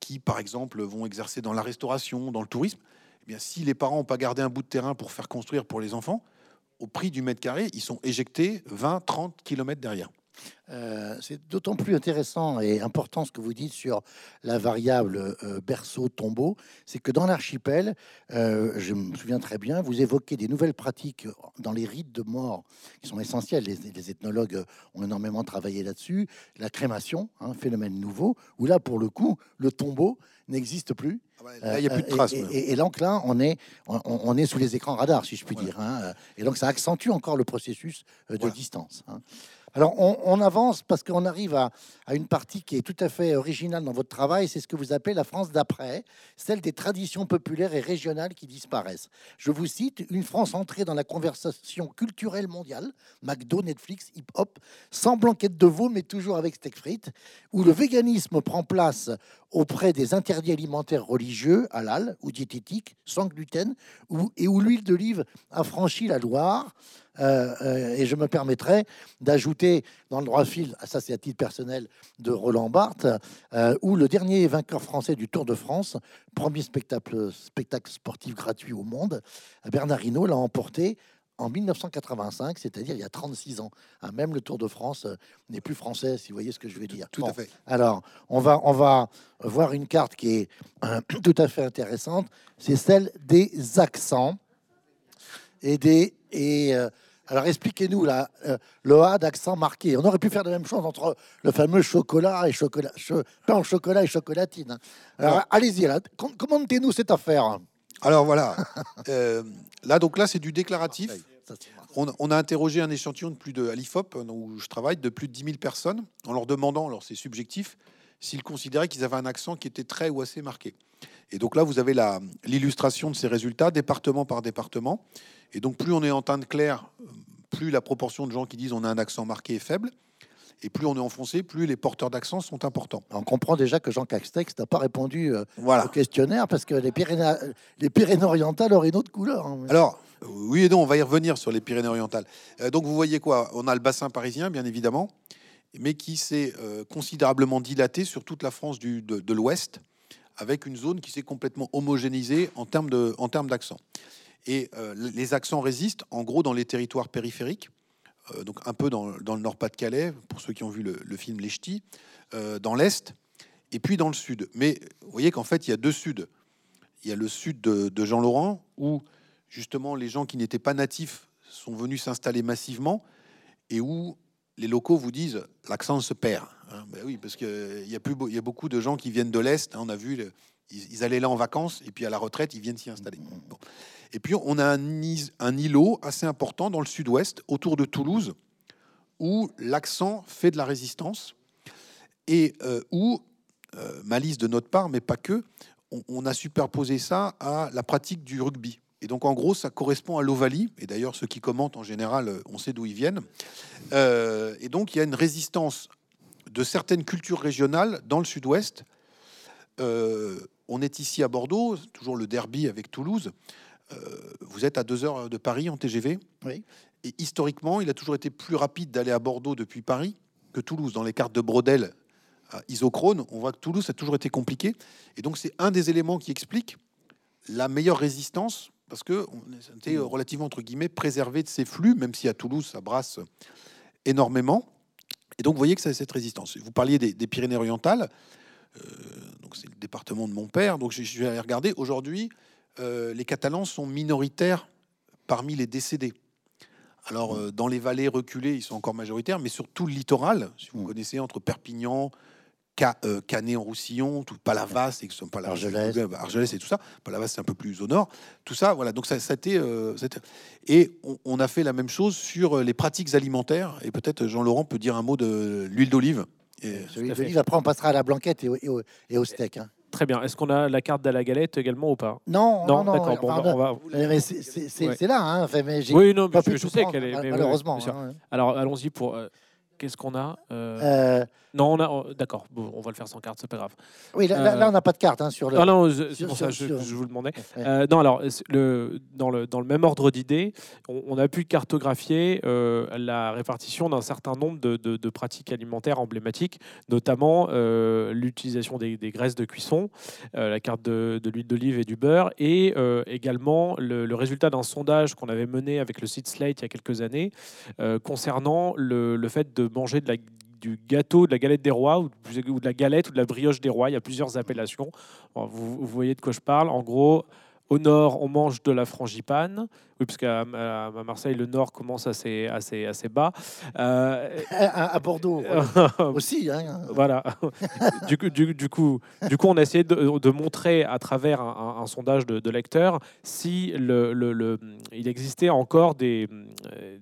Speaker 2: qui par exemple vont exercer dans la restauration, dans le tourisme, eh bien, si les parents n'ont pas gardé un bout de terrain pour faire construire pour les enfants, au prix du mètre carré, ils sont éjectés 20-30 km derrière.
Speaker 1: Euh, c'est d'autant plus intéressant et important ce que vous dites sur la variable euh, berceau-tombeau, c'est que dans l'archipel, euh, je me souviens très bien, vous évoquez des nouvelles pratiques dans les rites de mort qui sont essentielles. Les, ethnologues ont énormément travaillé là-dessus. La crémation, un hein, phénomène nouveau, où là, pour le coup, le tombeau n'existe plus.
Speaker 2: Ah il n'y a plus de traces.
Speaker 1: Et, donc là, on est, on, est sous les écrans radars, si je puis dire. Hein. Et donc ça accentue encore le processus de distance. Hein. Alors, on, avance parce qu'on arrive à, une partie qui est tout à fait originale dans votre travail. C'est ce que vous appelez la France d'après, celle des traditions populaires et régionales qui disparaissent. Je vous cite une France entrée dans la conversation culturelle mondiale, McDo, Netflix, hip-hop, sans blanquette de veau, mais toujours avec steak frites, où le véganisme prend place auprès des interdits alimentaires religieux, halal ou diététiques, sans gluten, et où l'huile d'olive a franchi la Loire. Euh, euh, et je me permettrai d'ajouter dans le droit fil, ça c'est à titre personnel, de Roland Barthes, euh, où le dernier vainqueur français du Tour de France, premier spectacle, spectacle sportif gratuit au monde, Bernard Hinault l'a emporté en 1985, c'est-à-dire il y a 36 ans. Hein, même le Tour de France n'est plus français, si vous voyez ce que je veux dire.
Speaker 2: Tout, à fait.
Speaker 1: Alors, on va, on va voir une carte qui est tout à fait intéressante. C'est celle des accents et des et alors expliquez-nous là, euh, le A d'accent marqué. On aurait pu faire la même chose entre le fameux chocolat et chocolat, pain au chocolat et chocolatine. Hein. Alors allez-y, commentez-nous cette affaire.
Speaker 2: Alors voilà, euh, là donc là c'est du déclaratif. On, a interrogé un échantillon de plus de à l'IFOP où je travaille de plus de 10 000 personnes en leur demandant, alors c'est subjectif, s'ils considéraient qu'ils avaient un accent qui était très ou assez marqué. Et donc là, vous avez l'illustration de ces résultats, département par département. Et donc, plus on est en teinte claire, plus la proportion de gens qui disent on a un accent marqué est faible. Et plus on est enfoncé, plus les porteurs d'accent sont importants.
Speaker 1: On comprend déjà que Jean Castex n'a pas répondu euh, au questionnaire parce que les Pyrénées, les Pyrénées-Orientales auraient une autre couleur. Hein.
Speaker 2: Alors, oui et non, on va y revenir sur les Pyrénées-Orientales. Euh, donc, vous voyez quoi? On a le bassin parisien, bien évidemment, mais qui s'est euh, considérablement dilaté sur toute la France du, de l'Ouest avec une zone qui s'est complètement homogénéisée en termes d'accent. Et euh, les accents résistent en gros dans les territoires périphériques, euh, donc un peu dans, dans le Nord-Pas-de-Calais, pour ceux qui ont vu le, film Les Ch'tis, euh, dans l'Est, et puis dans le Sud. Mais vous voyez qu'en fait, il y a deux Suds. Il y a le Sud de, de Jean-Laurent, où justement les gens qui n'étaient pas natifs sont venus s'installer massivement, et où les locaux vous disent l'accent se perd. Hein. ben oui, parce qu'il y, a plus, y a beaucoup de gens qui viennent de l'Est. Hein. on a vu, ils, allaient là en vacances et puis à la retraite, ils viennent s'y installer. Et puis on a un, un îlot assez important dans le sud-ouest, autour de Toulouse, où l'accent fait de la résistance et euh, où, euh, malice de notre part, mais pas que, on a superposé ça à la pratique du rugby. Et donc, en gros, ça correspond à l'Ovalie. Et d'ailleurs, ceux qui commentent, en général, euh, on sait d'où ils viennent. Euh, et donc, il y a une résistance de certaines cultures régionales dans le sud-ouest. Euh, on est ici à Bordeaux, toujours le derby avec Toulouse. Euh, vous êtes à deux heures de Paris en TGV.
Speaker 1: Oui.
Speaker 2: Et historiquement, il a toujours été plus rapide d'aller à Bordeaux depuis Paris que Toulouse. Dans les cartes de Brodel à isochrone, on voit que Toulouse a toujours été compliqué. Et donc, c'est un des éléments qui explique la meilleure résistance parce que on était relativement entre guillemets préservé de ces flux, même si à Toulouse ça brasse énormément. Et donc vous voyez que ça a cette résistance. Vous parliez des, des Pyrénées-Orientales, euh, donc c'est le département de mon père. Donc je, je vais aller regarder. Aujourd'hui, euh, les Catalans sont minoritaires parmi les décédés. Alors euh, dans les vallées reculées, ils sont encore majoritaires, mais sur tout le littoral, si vous
Speaker 1: Mm.
Speaker 2: connaissez entre Perpignan, Ca- euh, Canet-en-Roussillon, tout Palavas, et que ce sont pas la-
Speaker 1: Argelès.
Speaker 2: Argelès et tout ça. Palavas, c'est un peu plus au nord. Tout ça, voilà. Donc ça, ça a été, euh, ça a été- et on, on a fait la même chose sur euh, les pratiques alimentaires. Et peut-être Jean-Laurent peut dire un mot de l'huile d'olive.
Speaker 3: Fait.
Speaker 1: l'olive, après, on passera à la blanquette et au, et au- et au steak. hein.
Speaker 3: Très bien. Est-ce qu'on a la carte de la galette également ou pas?
Speaker 1: Non, non, non.
Speaker 3: d'accord. Bon, on va-
Speaker 1: c'est- c'est c'est-
Speaker 3: Ouais.
Speaker 1: c'est là, hein. Enfin, mais j'ai
Speaker 3: Oui, non,
Speaker 1: pas
Speaker 3: mais
Speaker 1: pu
Speaker 3: je,
Speaker 1: tout
Speaker 3: je sais qu'elle est.
Speaker 1: malheureusement. hein.
Speaker 3: Alors, allons-y pour. euh, Qu'est-ce qu'on a Euh,
Speaker 1: Euh,
Speaker 3: Non, on a. oh, D'accord. Bon, on va le faire sans carte. C'est pas grave.
Speaker 1: oui, là,
Speaker 3: Euh,
Speaker 1: on n'a pas de carte hein, sur le.
Speaker 3: Ah non, je- c'est
Speaker 1: sur-
Speaker 3: pour ça que
Speaker 1: sur-
Speaker 3: je, vous le demandais.
Speaker 1: Ouais.
Speaker 3: Euh, non, alors, le, dans, le, dans le même ordre d'idées, on, on a pu cartographier la répartition d'un certain nombre de, de- de pratiques alimentaires emblématiques, notamment l'utilisation des, des graisses de cuisson, la carte de, de l'huile d'olive et du beurre, et également le, le résultat d'un sondage qu'on avait mené avec le site Slate il y a quelques années concernant le, le fait de manger du gâteau, de la galette des rois, ou de la galette ou de la brioche des rois. Il y a plusieurs appellations. Vous, vous voyez de quoi je parle. En gros, au nord, on mange de la frangipane. Oui, parce qu'à à- Marseille, le nord commence assez, assez, assez bas. Euh,
Speaker 1: À, à Bordeaux aussi. Hein.
Speaker 3: voilà. du, coup, du, du coup, du coup, on a essayé de, de montrer à travers un, un- un sondage de, de lecteurs si le, le- le- il existait encore des,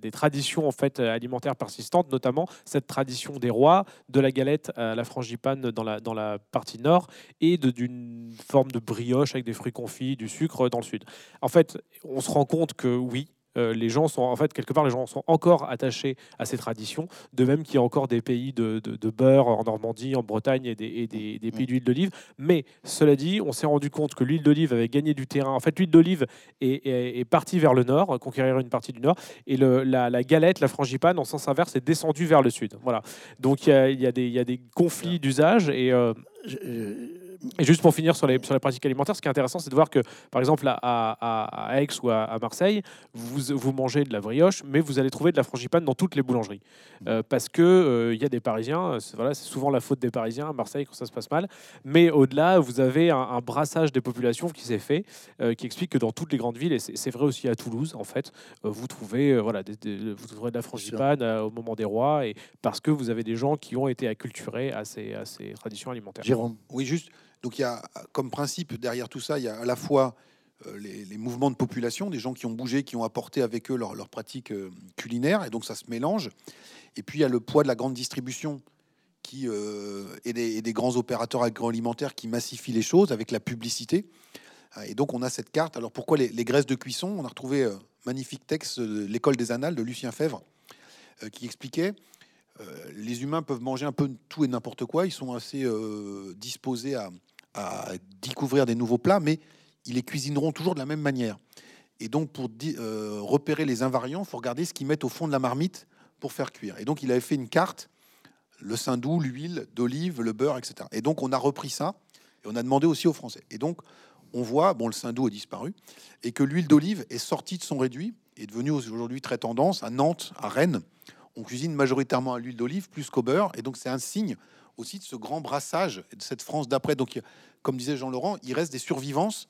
Speaker 3: des traditions en fait alimentaires persistantes, notamment cette tradition des rois, de la galette à la frangipane dans la, dans la partie nord et d'une forme de brioche avec des fruits confits, du sucre dans le sud. En fait, on se rend compte que oui. euh, les gens sont en fait quelque part les gens sont encore attachés à ces traditions de même qu'il y a encore des pays de, de- de beurre en Normandie, en Bretagne et des, et des- des pays d'huile d'olive. Mais cela dit, on s'est rendu compte que l'huile d'olive avait gagné du terrain. En fait, l'huile d'olive est, est- est partie vers le nord, conquérir une partie du nord, et le- la, la galette, la frangipane, en sens inverse, est descendue vers le sud. Voilà. Donc il y a, il y a des, il y a des conflits d'usage et euh,
Speaker 1: Je- je-
Speaker 3: et juste pour finir sur les, sur les pratiques alimentaires, ce qui est intéressant, c'est de voir que, par exemple, à, à- à Aix ou à, à Marseille, vous, vous mangez de la brioche, mais vous allez trouver de la frangipane dans toutes les boulangeries. Euh, parce que euh, il y a des Parisiens, c'est voilà, c'est souvent la faute des Parisiens à Marseille quand ça se passe mal. Mais au-delà, vous avez un, un brassage des populations qui s'est fait, euh, qui explique que dans toutes les grandes villes, et c'est c'est vrai aussi à Toulouse, en fait, euh, vous trouvez euh, voilà, des- des- vous trouverez de la frangipane euh, au moment des rois, et parce que vous avez des gens qui ont été acculturés à ces, à ces traditions alimentaires.
Speaker 1: Jérôme.
Speaker 2: Oui, juste. Donc il y a comme principe derrière tout ça, il y a à la fois euh, les, mouvements de population, des gens qui ont bougé, qui ont apporté avec eux leurs leurs pratiques euh, culinaires, et donc ça se mélange. Et puis il y a le poids de la grande distribution qui euh, et, des, et des grands opérateurs agroalimentaires qui massifient les choses avec la publicité. Euh, Et donc on a cette carte. Alors pourquoi les, graisses de cuisson? On a retrouvé euh, magnifique texte de l'école des annales de Lucien Fèvre euh, qui expliquait euh, les humains peuvent manger un peu tout et n'importe quoi. Ils sont assez euh, disposés à, à découvrir des nouveaux plats, mais ils les cuisineront toujours de la même manière. Et donc, pour euh, repérer les invariants, il faut regarder ce qu'ils mettent au fond de la marmite pour faire cuire. Et donc, il avait fait une carte, le saindoux, l'huile d'olive, le beurre, etc. Et donc, on a repris ça et on a demandé aussi aux Français. Et donc, on voit, bon, le saindoux a disparu, et que l'huile d'olive est sortie de son réduit, est devenue aujourd'hui très tendance à Nantes, à Rennes. On cuisine majoritairement à l'huile d'olive plus qu'au beurre, et donc c'est un signe aussi de ce grand brassage de cette France d'après. Donc, comme disait Jean-Laurent, il reste des survivances,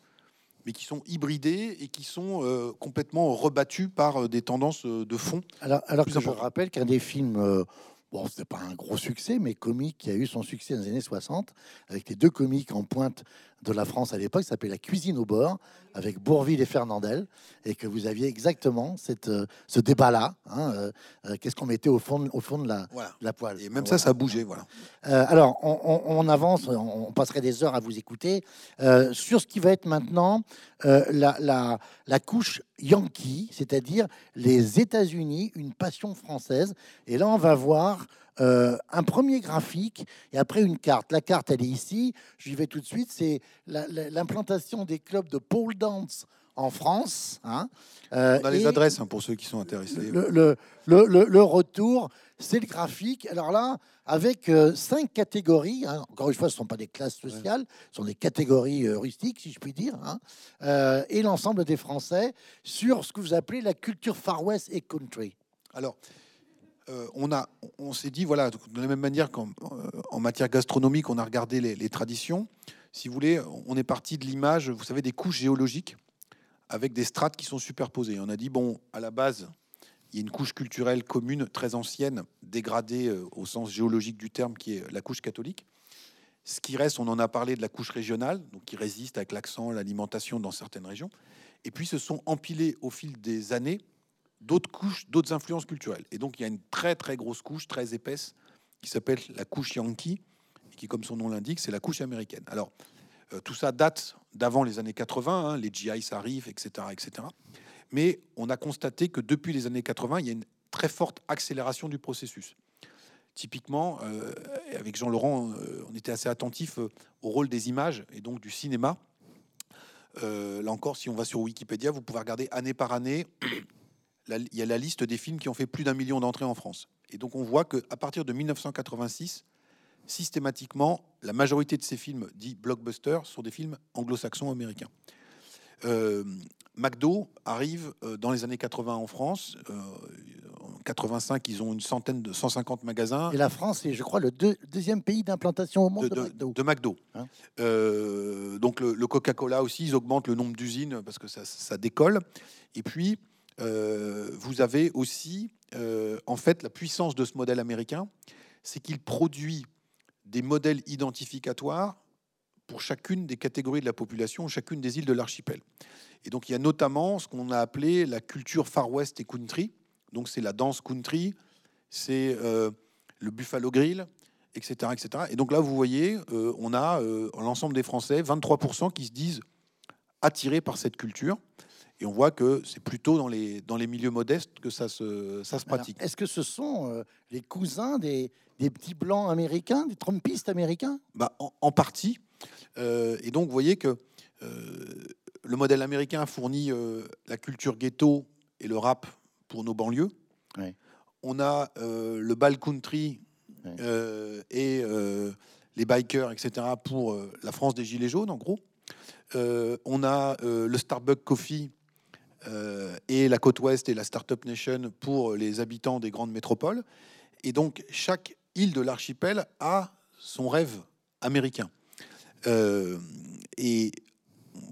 Speaker 2: mais qui sont hybridées et qui sont euh, complètement rebattues par euh, des tendances euh, de fond.
Speaker 1: Alors, que je rappelle qu'un des films, euh, bon, c'était pas un gros succès, mais comique, qui a eu son succès dans les années 60, avec les deux comiques en pointe de la France à l'époque, s'appelait La cuisine au bord, avec Bourville et Fernandel, et que vous aviez exactement cette, euh, ce débat-là. hein, euh, euh, Qu'est-ce qu'on mettait au fond, de- au fond de la,
Speaker 2: Voilà.
Speaker 1: de la poêle
Speaker 2: Et même
Speaker 1: Voilà.
Speaker 2: ça, ça a bougé. Voilà.
Speaker 1: Euh, alors, on, on- on avance, on, on passerait des heures à vous écouter euh, sur ce qui va être maintenant la, la- la couche Yankee, c'est-à-dire les États-Unis, une passion française. Et là, on va voir euh, un premier graphique et après une carte. La carte, elle est ici. J'y vais tout de suite. C'est la- la- l'implantation des clubs de pole dance en France. hein. Euh,
Speaker 2: On a les adresses hein, pour ceux qui sont intéressés.
Speaker 1: Le, le- le- le- le retour, c'est le graphique. Alors là, avec euh, cinq catégories. hein. Encore une fois, ce ne sont pas des classes sociales, ce sont des catégories euh, rustiques, si je puis dire. et l'ensemble des Français sur ce que vous appelez la culture Far West et country.
Speaker 2: Alors, euh, on, a, on s'est dit, voilà, de la même manière qu'en euh, matière gastronomique, on a regardé les, les traditions. Si vous voulez, on est parti de l'image, vous savez, des couches géologiques avec des strates qui sont superposées. On a dit, bon, à la base, il y a une couche culturelle commune très ancienne, dégradée euh, au sens géologique du terme, qui est la couche catholique. Ce qui reste, on en a parlé de la couche régionale, donc qui résiste avec l'accent, l'alimentation dans certaines régions. Et puis se sont empilés au fil des années d'autres couches, d'autres influences culturelles. Et donc il y a une très très grosse couche, très épaisse, qui s'appelle la couche Yankee, qui, comme son nom l'indique, c'est la couche américaine. Alors euh, tout ça date d'avant les années 80, hein, les GI arrivent, etc., etc. Mais on a constaté que depuis les années 80, il y a une très forte accélération du processus. Typiquement, euh, avec Jean Laurent, euh, on était assez attentif au rôle des images et donc du cinéma. Là encore, si on va sur Wikipédia, vous pouvez regarder année par année. Il y a la liste des films qui ont fait plus d'un million d'entrées en France. Et donc on voit que à partir de 1986, systématiquement, la majorité de ces films dits blockbusters sont des films anglo-saxons américains. Euh, McDo arrive euh, dans les années 80 en France. Euh, en 85, ils ont une centaine de 150 magasins
Speaker 1: Et la France est, je crois, le deux- deuxième pays d'implantation au monde
Speaker 2: de,
Speaker 1: de,
Speaker 2: de-
Speaker 1: McDo.
Speaker 2: de McDo.
Speaker 1: Hein.
Speaker 2: Euh, donc le, le Coca-Cola aussi, ils augmentent le nombre d'usines parce que ça, ça décolle. Et puis, euh, vous avez aussi, euh, en fait, la puissance de ce modèle américain, c'est qu'il produit des modèles identificatoires pour chacune des catégories de la population, chacune des îles de l'archipel. Et donc, il y a notamment ce qu'on a appelé la culture Far West et country. Donc, c'est la danse country, c'est euh, le Buffalo Grill, etc., etc. Et donc là, vous voyez, on a l'ensemble des Français, 23% qui se disent attirés par cette culture. Et on voit que c'est plutôt dans les, dans les milieux modestes que ça se, ça se pratique.
Speaker 1: Est-ce que ce sont euh, les cousins des, des petits blancs américains, des trumpistes américains?
Speaker 2: Bah, en, en partie. Euh, et donc, vous voyez que euh, le modèle américain fournit la culture ghetto et le rap pour nos banlieues. On a le bal country et les bikers, etc., pour la France des Gilets jaunes, en gros. Euh, on a euh, le Starbucks Coffee et la côte ouest et la Startup Nation pour les habitants des grandes métropoles. Et donc, chaque île de l'archipel a son rêve américain. Euh, et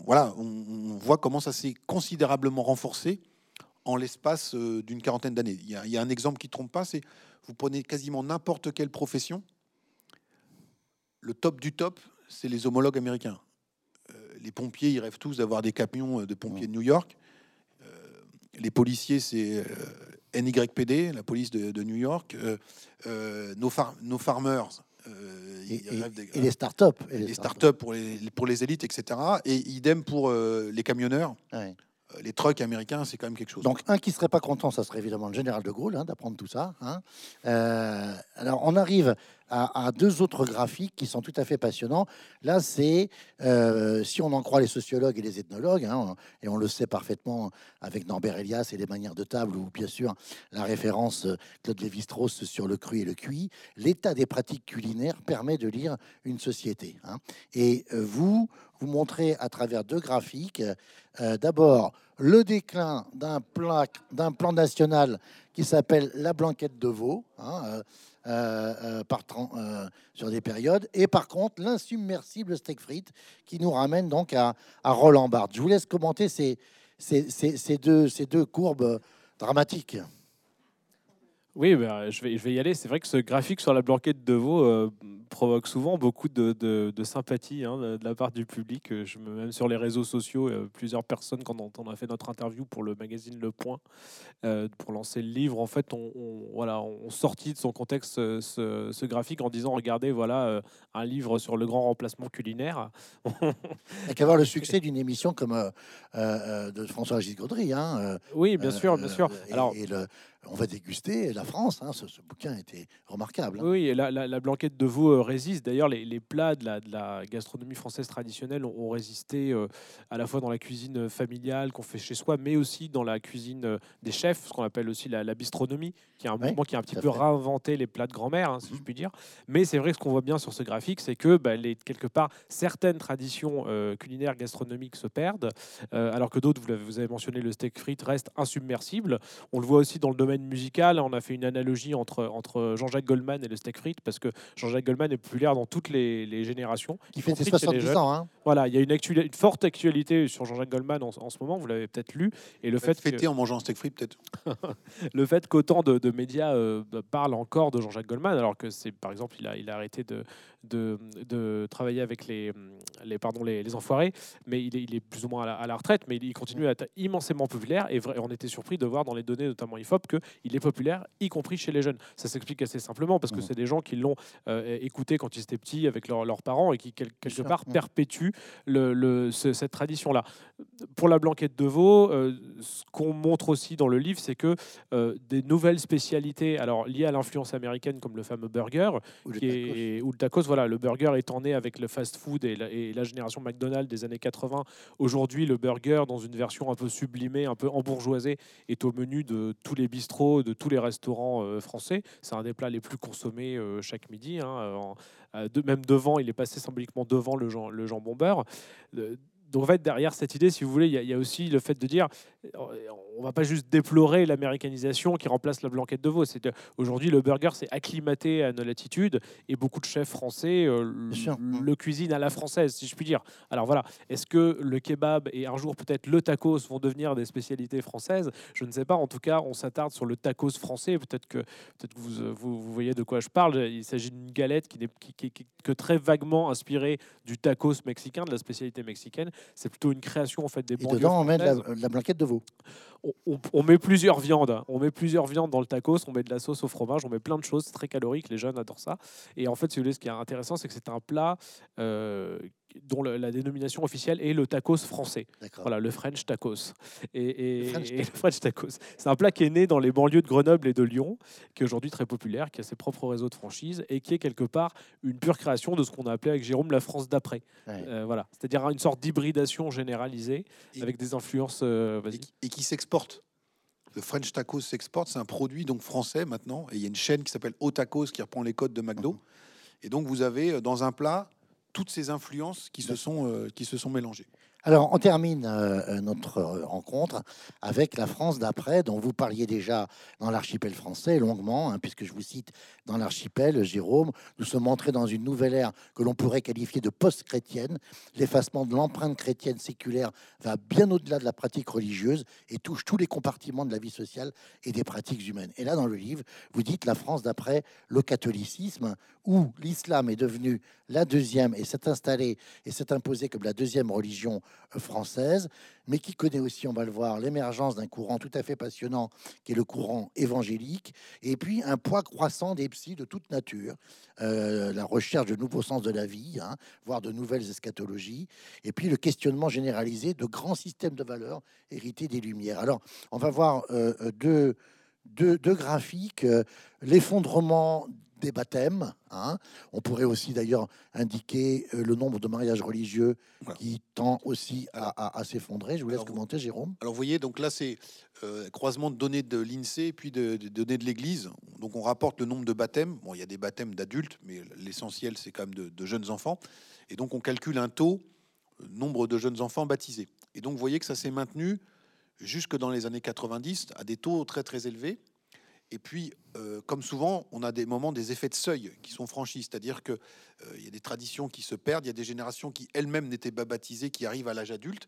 Speaker 2: voilà, on, on voit comment ça s'est considérablement renforcé en l'espace euh, d'une quarantaine d'années. Il, y a- il y a un exemple qui ne trompe pas, c'est vous prenez quasiment n'importe quelle profession, le top du top, c'est les homologues américains. Euh, les pompiers, ils rêvent tous d'avoir des camions euh, de pompiers de New York. Les policiers, c'est euh, NYPD, la police de, de New York. Euh, euh, nos, far- nos farmers, euh,
Speaker 1: et,
Speaker 2: ils
Speaker 1: et-
Speaker 2: rêvent des-
Speaker 1: et les startups et
Speaker 2: les startups pour les, pour les élites, etc. Et idem pour euh, les camionneurs.
Speaker 1: Ouais.
Speaker 2: Euh, Les trucks américains, c'est quand même quelque chose.
Speaker 1: Donc, un qui serait pas content, ça serait évidemment le général de Gaulle hein, d'apprendre tout ça. hein. Alors, on arrive à, deux autres graphiques qui sont tout à fait passionnants. Là, c'est, euh, si on en croit les sociologues et les ethnologues, hein, et on le sait parfaitement avec Norbert Elias et les manières de table, ou bien sûr la référence euh, Claude Lévi-Strauss sur le cru et le cuit, l'état des pratiques culinaires permet de lire une société. hein. Et euh, vous, vous montrez à travers deux graphiques, d'abord le déclin d'un plan, national qui s'appelle la blanquette de veau, hein, euh, euh, euh, sur des périodes, et par contre l'insubmersible steak frites qui nous ramène donc à, Roland Barthes. Je vous laisse commenter ces deux courbes dramatiques.
Speaker 3: Oui, ben, je, vais, je vais y aller. C'est vrai que ce graphique sur la blanquette de veau euh, provoque souvent beaucoup de, de- de sympathie hein, de, la part du public. Euh, Je me, même sur les réseaux sociaux, euh, plusieurs personnes, quand on, on a fait notre interview pour le magazine Le Point, euh, pour lancer le livre, en fait, on, on- voilà, on sortit de son contexte ce, ce graphique en disant regardez, voilà un livre sur le grand remplacement culinaire.
Speaker 1: Il n'y a qu'à voir le succès d'une émission comme de François-Régis Gaudry. Hein,
Speaker 3: oui, bien sûr, bien sûr.
Speaker 1: et-
Speaker 3: Alors,
Speaker 1: et le, on va déguster la France. hein. Ce, ce bouquin était remarquable. hein.
Speaker 3: Oui, et la, la- la blanquette de veau euh, résiste. D'ailleurs, les, les plats de la, de la gastronomie française traditionnelle ont, ont résisté euh, à la fois dans la cuisine euh, familiale qu'on fait chez soi, mais aussi dans la cuisine des chefs, ce qu'on appelle aussi la, bistronomie, qui est un
Speaker 1: Oui,
Speaker 3: mouvement qui a un petit peu réinventé les plats de grand-mère, hein, si
Speaker 1: Mhm.
Speaker 3: je puis dire. Mais c'est vrai que ce qu'on voit bien sur ce graphique, c'est que bah, les, quelque part, certaines traditions euh, culinaires gastronomiques se perdent, alors que d'autres, vous, vous avez mentionné, le steak frites reste insubmersible. On le voit aussi dans le domaine musical. On a fait une analogie entre, entre Jean-Jacques Goldman et le steak frites parce que Jean-Jacques Goldman est populaire dans toutes les, les générations.
Speaker 1: Qui
Speaker 3: les
Speaker 1: 70
Speaker 3: jeunes.
Speaker 1: ans. hein.
Speaker 3: Voilà, il y a une, actuali- une forte actualité sur Jean-Jacques Goldman en, en ce moment. Vous l'avez peut-être lu. Et le fait, que,
Speaker 2: Fêter en mangeant un steak frites, peut-être.
Speaker 3: le fait qu'autant de, de médias euh, parlent encore de Jean-Jacques Goldman, alors que c'est, par exemple, il a, il a arrêté de, de, de travailler avec les, les, pardon, les, les enfoirés, mais il est, il est plus ou moins à la, à la retraite, mais il continue à être immensément populaire. Et vrai, on était surpris de voir dans les données, notamment IFOP, qu'il est populaire, y compris chez les jeunes. Ça s'explique assez simplement parce que
Speaker 1: Mhm.
Speaker 3: c'est des gens qui l'ont euh, écouté quand ils étaient petits avec leurs leurs parents et qui, quel- quelque part,
Speaker 1: Mhm.
Speaker 3: perpétuent le, le- ce- cette tradition-là. Pour la blanquette de veau, euh, ce qu'on montre aussi dans le livre, c'est que euh, des nouvelles spécialités, alors liées à l'influence américaine, comme le fameux burger,
Speaker 1: Ou le
Speaker 3: qui est, ou le tacos, voilà, le burger étant né avec le fast-food et la, et la génération McDonald's des années 80. Aujourd'hui, le burger, dans une version un peu sublimée, un peu embourgeoisée, est au menu de tous les bistrots, de tous les restaurants euh, français. C'est un des plats les plus consommés euh, chaque midi. hein, euh, même devant, il est passé symboliquement devant le, le jambon beurre. Donc en fait, derrière cette idée, si vous voulez, il y, a- aussi le fait de dire, on va pas juste déplorer l'américanisation qui remplace la blanquette de veau. C'est aujourd'hui le burger s'est acclimaté à nos latitudes et beaucoup de chefs français euh,
Speaker 1: sûr.
Speaker 3: le, cuisinent à la française, si je puis dire. Alors voilà, est-ce que le kebab et un jour peut-être le tacos vont devenir des spécialités françaises? Je ne sais pas. En tout cas, on s'attarde sur le tacos français. Peut-être que peut-être que vous, euh, vous, vous voyez de quoi je parle. Il s'agit d'une galette qui n'est qui, qui- qui- que très vaguement inspirée du tacos mexicain, de la spécialité mexicaine. C'est plutôt une création en fait des
Speaker 1: Et dedans, on met de la, de la blanquette de veau.
Speaker 3: On, met plusieurs viandes. hein. On met plusieurs viandes dans le tacos. On met de la sauce au fromage. On met plein de choses. Très calorique. Les jeunes adorent ça. Et en fait, ce qui est intéressant, c'est que c'est un plat euh, dont la dénomination officielle est le tacos français. Voilà, le French tacos. Et, et-
Speaker 1: Le French
Speaker 3: et le French tacos. C'est un plat qui est né dans les banlieues de Grenoble et de Lyon, qui est aujourd'hui très populaire, qui a ses propres réseaux de franchise et qui est quelque part une pure création de ce qu'on a appelé avec Jérôme la France d'après.
Speaker 1: Ouais.
Speaker 3: Euh, voilà, c'est-à-dire une sorte d'hybridation généralisée
Speaker 2: Et-
Speaker 3: avec des influences. euh,
Speaker 2: et, qui- s'exporte. Le French tacos s'exporte, c'est un produit donc français maintenant. Et il y a une chaîne qui s'appelle O Tacos qui reprend les codes de McDo. Et donc vous avez euh, dans un plat toutes ces influences qui se sont, euh, qui se sont mélangées.
Speaker 1: Alors, on termine euh, notre euh, rencontre avec la France d'après, dont vous parliez déjà dans l'archipel français longuement, hein, puisque je vous cite dans l'archipel, Jérôme, nous sommes entrés dans une nouvelle ère que l'on pourrait qualifier de post-chrétienne. L'effacement de l'empreinte chrétienne séculaire va bien au-delà de la pratique religieuse et touche tous les compartiments de la vie sociale et des pratiques humaines. Et là, dans le livre, vous dites la France d'après le catholicisme, où l'islam est devenu la deuxième et s'est installé et s'est imposé comme la deuxième religion euh, française, mais qui connaît aussi, on va le voir, l'émergence d'un courant tout à fait passionnant, qui est le courant évangélique, et puis un poids croissant des psys de toute nature, euh, la recherche de nouveaux sens de la vie, hein, voire de nouvelles eschatologies, et puis le questionnement généralisé de grands systèmes de valeurs hérités des Lumières. Alors, on va voir euh, deux, deux, graphiques, l'effondrement des baptêmes. hein. On pourrait aussi d'ailleurs indiquer euh, le nombre de mariages religieux
Speaker 2: Voilà.
Speaker 1: qui tend aussi à, à- à s'effondrer. Je vous laisse
Speaker 2: Alors,
Speaker 1: commenter, Jérôme.
Speaker 2: Alors vous voyez, donc là c'est euh, croisement de données de l'INSEE et puis de, de données de l'Église. Donc on rapporte le nombre de baptêmes. Bon, il y a des baptêmes d'adultes, mais l'essentiel c'est quand même de, de jeunes enfants. Et donc on calcule un taux, euh, nombre de jeunes enfants baptisés. Et donc vous voyez que ça s'est maintenu jusque dans les années 90 à des taux très très élevés. Et puis, euh, comme souvent, on a des moments, des effets de seuil qui sont franchis, c'est-à-dire que euh, y a des traditions qui se perdent, il y a des générations qui elles-mêmes n'étaient pas baptisées, qui arrivent à l'âge adulte.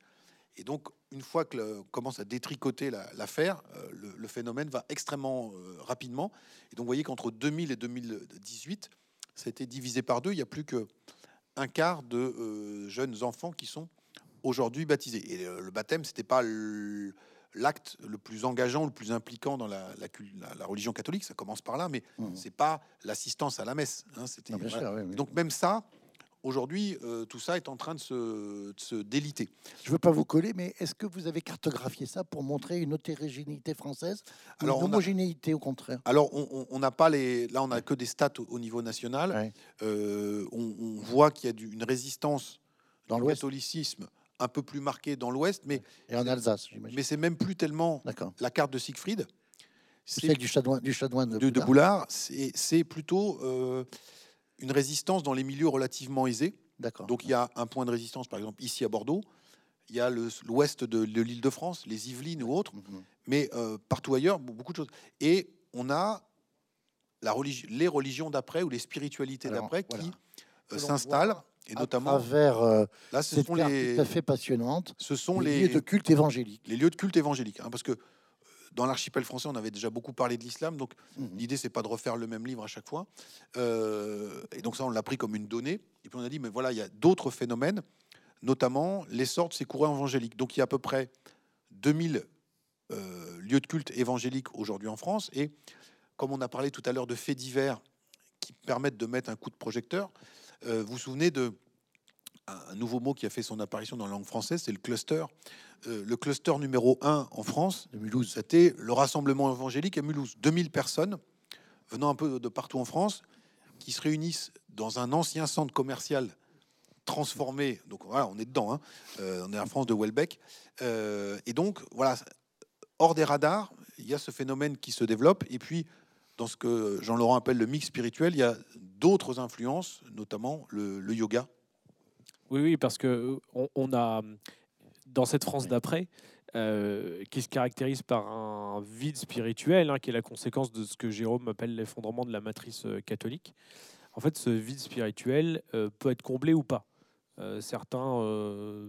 Speaker 2: Et donc, une fois que le- commence à détricoter la- l'affaire, euh, le, phénomène va extrêmement euh, rapidement. Et donc, vous voyez qu'entre 2000 et 2018, ça a été divisé par deux. Il n'y a plus que un quart de jeunes enfants qui sont aujourd'hui baptisés. Et le baptême, c'était pas le- l'acte le plus engageant, le plus impliquant dans la, la cul- la- la religion catholique. Ça commence par là, mais
Speaker 1: Mhm.
Speaker 2: c'est pas l'assistance à la messe. hein, c'était
Speaker 1: Non, bien
Speaker 2: voilà.
Speaker 1: sûr, oui, oui.
Speaker 2: Donc même ça, aujourd'hui, euh, tout ça est en train de se, de se déliter.
Speaker 1: Je veux pas vous coller, mais est-ce que vous avez cartographié ça pour montrer une hétérogénéité française
Speaker 2: Alors,
Speaker 1: une
Speaker 2: a-
Speaker 1: homogénéité au contraire?
Speaker 2: Alors, on- n'a pas les. Là, on n'a que des stats au, au niveau national.
Speaker 1: Ouais.
Speaker 2: Euh, on, on voit qu'il y a du- une résistance
Speaker 1: Dans l'Ouest
Speaker 2: catholicisme un peu plus marquée dans l'Ouest, mais,
Speaker 1: et en Alsace, j'imagine.
Speaker 2: mais c'est même plus tellement la carte de Siegfried. C'est
Speaker 1: Celle du chanoine, du chanoine de.
Speaker 2: Boulard, c'est c'est plutôt euh, une résistance dans les milieux relativement aisés.
Speaker 1: D'accord.
Speaker 2: Donc il y a un point de résistance, par exemple ici à Bordeaux. Il y a l'ouest de, de l'Île-de-France, les Yvelines ou autres,
Speaker 1: Mhm.
Speaker 2: mais euh, partout ailleurs, be- beaucoup de choses. Et on a la religi- les religions d'après ou les spiritualités d'après qui euh, s'installent. Et
Speaker 1: à
Speaker 2: notamment,
Speaker 1: travers euh,
Speaker 2: là, ce
Speaker 1: cette
Speaker 2: sont
Speaker 1: carte
Speaker 2: les,
Speaker 1: tout à fait passionnante,
Speaker 2: ce sont
Speaker 1: les,
Speaker 2: les,
Speaker 1: lieux de culte évangélique.
Speaker 2: les lieux de culte évangélique. hein, parce que euh, dans l'archipel français, on avait déjà beaucoup parlé de l'islam, donc
Speaker 1: Mhm.
Speaker 2: l'idée c'est pas de refaire le même livre à chaque fois. Euh, et donc ça, on l'a pris comme une donnée. Et puis on a dit, mais voilà, il y a d'autres phénomènes, notamment l'essor de ces courants évangéliques. Donc il y a à peu près 2000 euh, lieux de culte évangéliques aujourd'hui en France. Et comme on a parlé tout à l'heure de faits divers qui permettent de mettre un coup de projecteur, vous vous souvenez de un nouveau mot qui a fait son apparition dans la langue française, c'est le cluster. Euh, le cluster numéro 1 en France,
Speaker 1: Mulhouse.
Speaker 2: c'était le rassemblement évangélique à Mulhouse. 2000 personnes venant un peu de partout en France qui se réunissent dans un ancien centre commercial transformé. Donc voilà, on est dedans. hein. Euh, on est en France de Welbeck. Euh, et donc, voilà, hors des radars, il y a ce phénomène qui se développe. Et puis, dans ce que Jean-Laurent appelle le mix spirituel, il y a d'autres influences, notamment le, yoga.
Speaker 3: Oui, oui, parce que euh, on, a dans cette France d'après, euh, qui se caractérise par un vide spirituel, hein, qui est la conséquence de ce que Jérôme appelle l'effondrement de la matrice euh, catholique. En fait, ce vide spirituel peut être comblé ou pas. Certains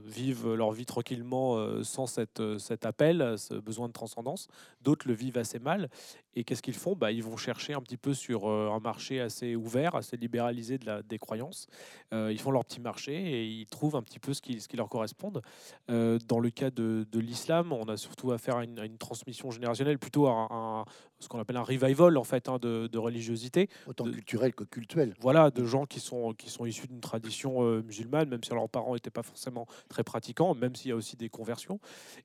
Speaker 3: vivent leur vie tranquillement sans cette, cet appel, ce besoin de transcendance. D'autres le vivent assez mal. Et qu'est-ce qu'ils font? Bah, Ils vont chercher un petit peu sur euh, un marché assez ouvert, assez libéralisé de la, des croyances. Euh, ils font leur petit marché et ils trouvent un petit peu ce qui, ce qui leur correspond. Euh, dans le cas de, de l'islam, on a surtout affaire à une, à une transmission générationnelle, plutôt à un- ce qu'on appelle un revival en fait hein, de, de religiosité.
Speaker 1: Autant
Speaker 3: de-
Speaker 1: culturel que cultuel.
Speaker 3: Voilà, de gens qui sont, qui sont issus d'une tradition musulmane, même si leurs parents n'étaient pas forcément très pratiquants, même s'il y a aussi des conversions.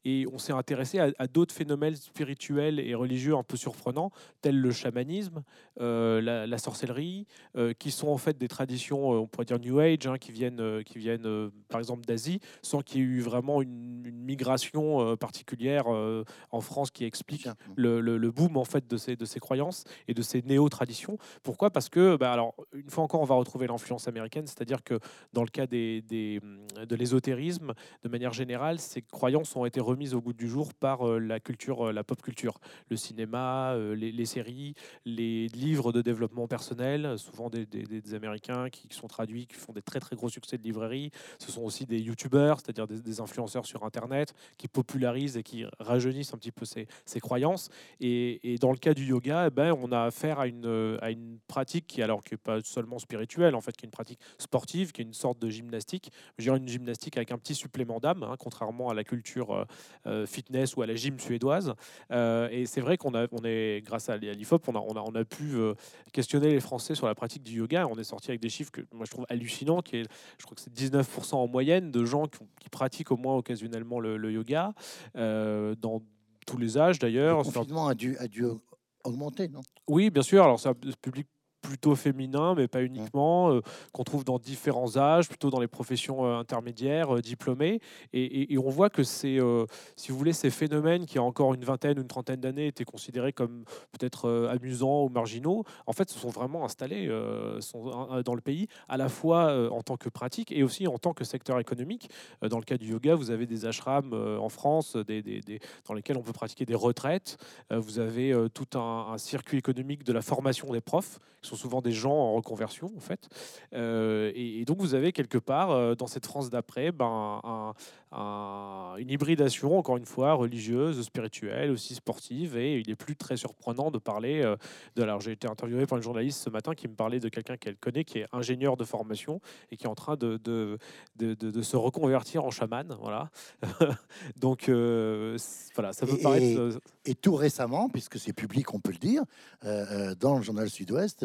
Speaker 3: Et on s'est intéressé à, à d'autres phénomènes spirituels et religieux un peu surprenants, tels le chamanisme, euh, la, la sorcellerie, euh, qui sont en fait des traditions, euh, on pourrait dire New Age, hein, qui viennent, qui viennent par exemple d'Asie, sans qu'il y ait eu vraiment une, une migration particulière en France qui explique le, le- le boom en fait de ces, de ces croyances et de ces néo-traditions. Pourquoi? Parce que, bah, alors, une fois encore, on va retrouver l'influence américaine, c'est-à-dire que dans le cas des, des, hum, de l'ésotérisme, de manière générale, ces croyances ont été remises au goût du jour par la culture, la pop culture, le cinéma, les, les séries, les livres de développement personnel, souvent des, Américains qui sont traduits, qui font des très très gros succès de librairie. Ce sont aussi des youtubeurs, c'est-à-dire des, influenceurs sur Internet qui popularisent et qui rajeunissent un petit peu ces, ces croyances. Et, dans le cas du yoga, eh ben, on a affaire à une, euh, à une pratique qui, alors, qui n'est pas seulement spirituelle, en fait, qui est une pratique sportive, qui est une sorte de gymnastique. Je dirais une gymnastique avec un petit supplément d'âme, hein, contrairement à la culture euh, euh, fitness ou à la gym suédoise. Euh, et c'est vrai qu'on on est, grâce à l'IFOP, on a, on a, on a pu euh, questionner les Français sur la pratique du yoga. On est sorti avec des chiffres que moi je trouve hallucinants, qui est, je crois que c'est 19% en moyenne de gens qui, pratiquent au moins occasionnellement le, le yoga, euh, dans tous les âges
Speaker 1: Le
Speaker 3: d'ailleurs. Sur-
Speaker 1: confinement a dû, a dû augmenter, non?
Speaker 3: Oui, bien sûr. Alors, c'est un public plutôt féminin, mais pas uniquement, euh, qu'on trouve dans différents âges, plutôt dans les professions euh, intermédiaires, euh, diplômées. Et, et- et on voit que c'est, euh, si vous voulez, ces phénomènes qui, il y a encore une vingtaine ou une trentaine d'années, étaient considérés comme peut-être amusants ou marginaux, en fait, se sont vraiment installés sont, dans le pays, à la fois en tant que pratique et aussi en tant que secteur économique. Dans le cas du yoga, vous avez des ashrams en France des, des- des- dans lesquels on peut pratiquer des retraites. Vous avez tout un, un circuit économique de la formation des profs, qui sont souvent des gens en reconversion, en fait. Euh, et, et donc, vous avez quelque part, euh, dans cette France d'après, ben, un- un- une hybridation, encore une fois, religieuse, spirituelle, aussi sportive. Et il est plus très surprenant de parler euh, de. Alors, j'ai été interviewé par une journaliste ce matin qui me parlait de quelqu'un qu'elle connaît, qui est ingénieur de formation et qui est en train de, de, de, de- de se reconvertir en chaman. Voilà. donc, voilà, ça peut
Speaker 1: Et-
Speaker 3: paraître.
Speaker 1: Et tout récemment, puisque c'est public, on peut le dire, dans le journal Sud-Ouest,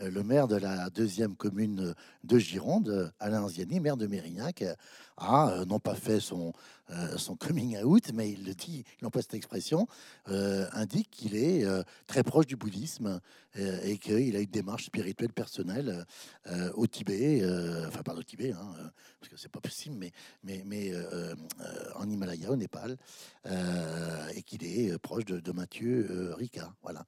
Speaker 1: le maire de la deuxième commune de Gironde, Alain Ziani, maire de Mérignac, a euh, non pas fait son, euh, coming out, mais il le dit, il cette expression, indique qu'il est très proche du bouddhisme et qu'il a une démarche spirituelle personnelle au Tibet, enfin pas au Tibet, hein, parce que c'est pas possible, mais en Himalaya, au Népal, et qu'il est proche de, de Mathieu Ricard. Voilà.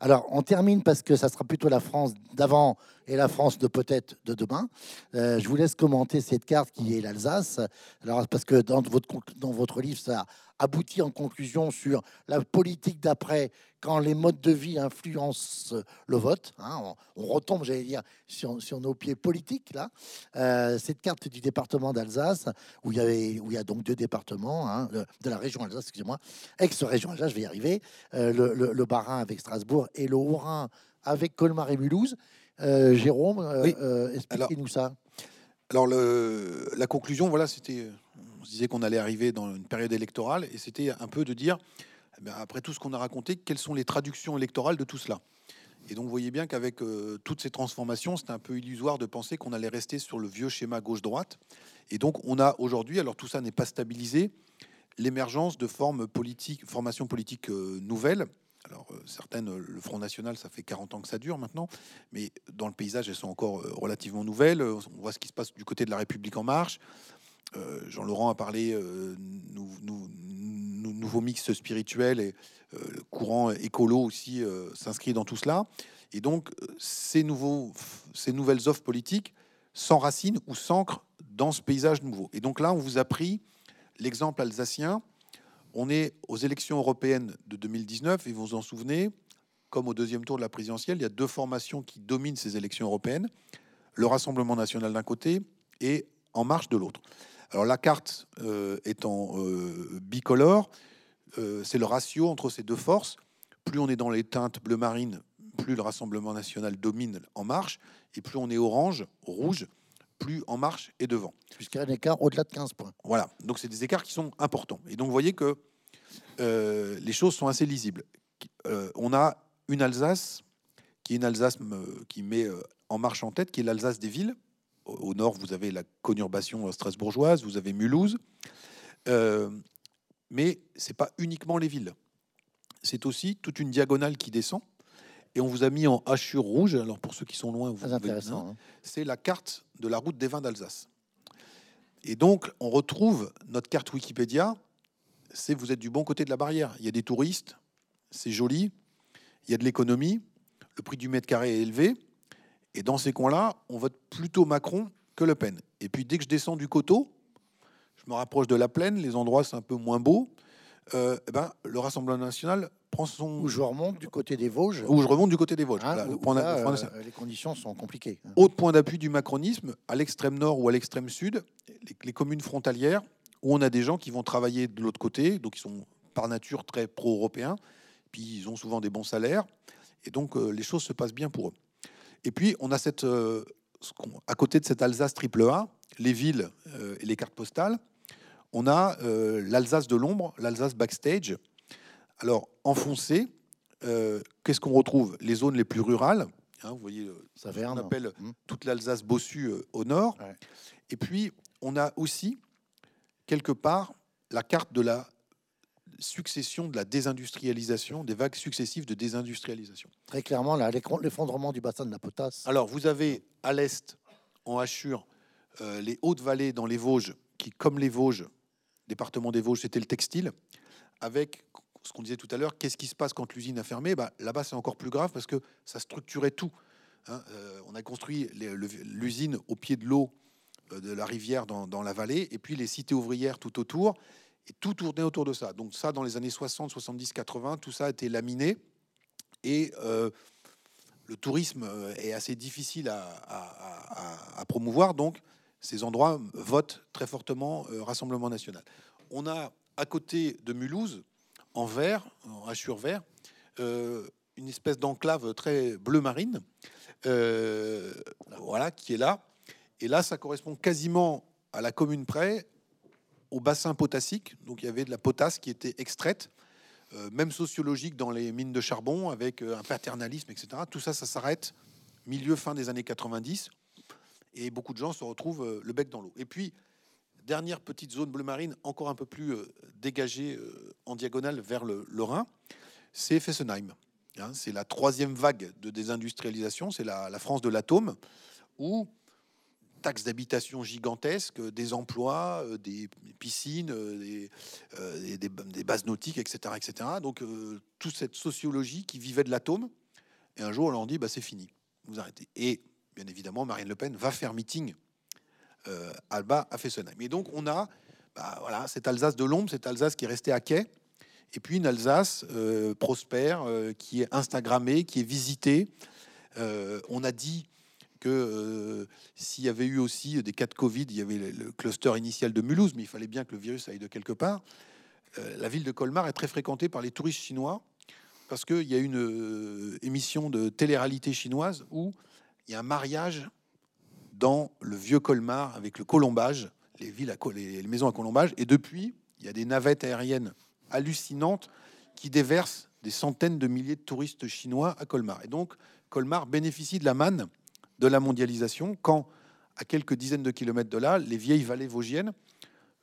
Speaker 1: Alors, on termine parce que ça sera plutôt la France d'avant et la France de peut-être de demain. Euh, je vous laisse commenter cette carte qui est l'Alsace. Alors, parce que dans votre, livre, ça aboutit en conclusion sur la politique d'après quand les modes de vie influencent le vote. Hein. on, retombe, j'allais dire, sur, nos pieds politiques là. Euh, cette carte du département d'Alsace, où il y a donc deux départements hein, de, la région Alsace, excusez-moi, ex-région Alsace, je vais y arriver, euh, le, le Bas-Rhin avec Strasbourg et le Haut-Rhin avec Colmar et Mulhouse. Euh, Jérôme, euh, euh, expliquez-nous ça.
Speaker 2: Alors, le, la conclusion, voilà, c'était. On se disait qu'on allait arriver dans une période électorale et c'était un peu de dire, eh après tout ce qu'on a raconté, quelles sont les traductions électorales de tout cela? Et donc, vous voyez bien qu'avec toutes ces transformations, c'était un peu illusoire de penser qu'on allait rester sur le vieux schéma gauche-droite. Et donc, on a aujourd'hui, alors tout ça n'est pas stabilisé, l'émergence de formes politiques, formations politiques nouvelles, alors, euh, certaines, euh, le Front National, ça fait 40 ans que ça dure maintenant, mais dans le paysage, elles sont encore euh, relativement nouvelles. On voit ce qui se passe du côté de la République en marche. Jean-Laurent a parlé nous, nouveau mix spirituel et le courant écolo aussi s'inscrit dans tout cela. Et donc, ces, nouveaux, ces nouvelles offres politiques s'enracinent ou s'ancrent dans ce paysage nouveau. Et donc là, on vous a pris l'exemple alsacien on est aux élections européennes de 2019 et vous vous en souvenez, comme au deuxième tour de la présidentielle, il y a deux formations qui dominent ces élections européennes le Rassemblement national d'un côté et En Marche de l'autre. Alors la carte euh, étant euh, bicolore, euh, c'est le ratio entre ces deux forces. Plus on est dans les teintes bleu marine, plus le Rassemblement national domine En Marche, et plus on est orange, rouge, plus En Marche est devant.
Speaker 1: Puisqu'il y a un écart au-delà de 15 points.
Speaker 2: Voilà, donc c'est des écarts qui sont importants. Et donc vous voyez que euh, les choses sont assez lisibles. Euh, on a une Alsace qui est une Alsace euh, qui met En Marche en tête, qui est l'Alsace des villes. Au, nord, vous avez la conurbation strasbourgeoise, vous avez Mulhouse. mais c'est pas uniquement les villes. C'est aussi toute une diagonale qui descend et on vous a mis en hachure rouge. Alors pour ceux qui sont loin, vous
Speaker 1: intéressant. Hein.
Speaker 2: C'est la carte de la route des vins d'Alsace. Et donc on retrouve notre carte Wikipédia. C'est vous êtes du bon côté de la barrière. Il y a des touristes, c'est joli. Il y a de l'économie. Le prix du mètre carré est élevé. Et dans ces coins-là, on vote plutôt Macron que Le Pen. Et puis dès que je descends du coteau, je me rapproche de la plaine. Les endroits c'est un peu moins beau. Euh, eh ben, le Rassemblement national prend son.
Speaker 1: Où je remonte du côté des Vosges.
Speaker 2: Où je remonte du côté des Vosges.
Speaker 1: Hein, euh, les conditions sont compliquées.
Speaker 2: Autre point d'appui du macronisme, à l'extrême nord ou à l'extrême sud, les, communes frontalières, où on a des gens qui vont travailler de l'autre côté, donc ils sont par nature très pro-européens, puis ils ont souvent des bons salaires, et donc euh, les choses se passent bien pour eux. Et puis on a cette, à côté de cette Alsace triple A, les villes et les cartes postales, on a euh, l'Alsace de l'ombre, l'Alsace backstage. Alors, enfoncé, euh, qu'est-ce qu'on retrouve? Les zones les plus rurales. Hein, vous voyez, euh, ça on appelle mmh. toute l'Alsace bossue au nord. Et puis, on a aussi, quelque part, la carte de la succession de la désindustrialisation, des vagues successives de désindustrialisation.
Speaker 1: Très clairement, l'effondrement du bassin de la potasse.
Speaker 2: Alors, vous avez à l'est, en Hachure, les hautes vallées dans les Vosges, qui, comme les Vosges, département des Vosges, c'était le textile, avec ce qu'on disait tout à l'heure, qu'est-ce qui se passe quand l'usine a fermé? Bah, Là-bas, c'est encore plus grave parce que ça structurait tout. Hein. Euh, on a construit l'usine au pied de l'eau euh, de la rivière dans, la vallée, et puis les cités ouvrières tout autour, et tout tournait autour de ça. Donc ça, dans les années 60, 70, 80, tout ça a été laminé, et euh, le tourisme est assez difficile à, à promouvoir, donc ces endroits votent très fortement Rassemblement national. On a à côté de Mulhouse, en vert, en hachure vert, euh, une espèce d'enclave très bleu marine, euh, voilà, qui est là. Et là, ça correspond quasiment à la commune près, au bassin potassique. Donc il y avait de la potasse qui était extraite, même sociologique dans les mines de charbon, avec un paternalisme, etc. Tout ça, ça s'arrête milieu fin des années 90, et beaucoup de gens se retrouvent euh, le bec dans l'eau. Et puis, dernière petite zone bleu marine, encore un peu plus euh, dégagée euh, en diagonale vers le, Rhin, c'est Fessenheim. Hein, c'est la troisième vague de désindustrialisation, c'est la, France de l'atome, où taxes d'habitation gigantesques, des emplois, euh, des piscines, des, des- bases nautiques, etc. etc. Donc, toute cette sociologie qui vivait de l'atome, et un jour, on leur dit, bah, c'est fini, vous arrêtez. Et bien évidemment, Marine Le Pen va faire meeting euh, à bas à Fessenheim. Et donc, on a bah, voilà, cette Alsace de l'ombre, cette Alsace qui est restée à quai, et puis une Alsace euh, prospère, euh, qui est Instagrammée, qui est visitée. On a dit que s'il y avait eu aussi des cas de Covid, il y avait le, cluster initial de Mulhouse, mais il fallait bien que le virus aille de quelque part. La ville de Colmar est très fréquentée par les touristes chinois parce qu'il y a une émission de télé-réalité chinoise où il y a un mariage dans le vieux Colmar avec le colombage, les villes à les, maisons à colombage, et depuis il y a des navettes aériennes hallucinantes qui déversent des centaines de milliers de touristes chinois à Colmar. Et donc Colmar bénéficie de la manne de la mondialisation quand à quelques dizaines de kilomètres de là, les vieilles vallées vosgiennes,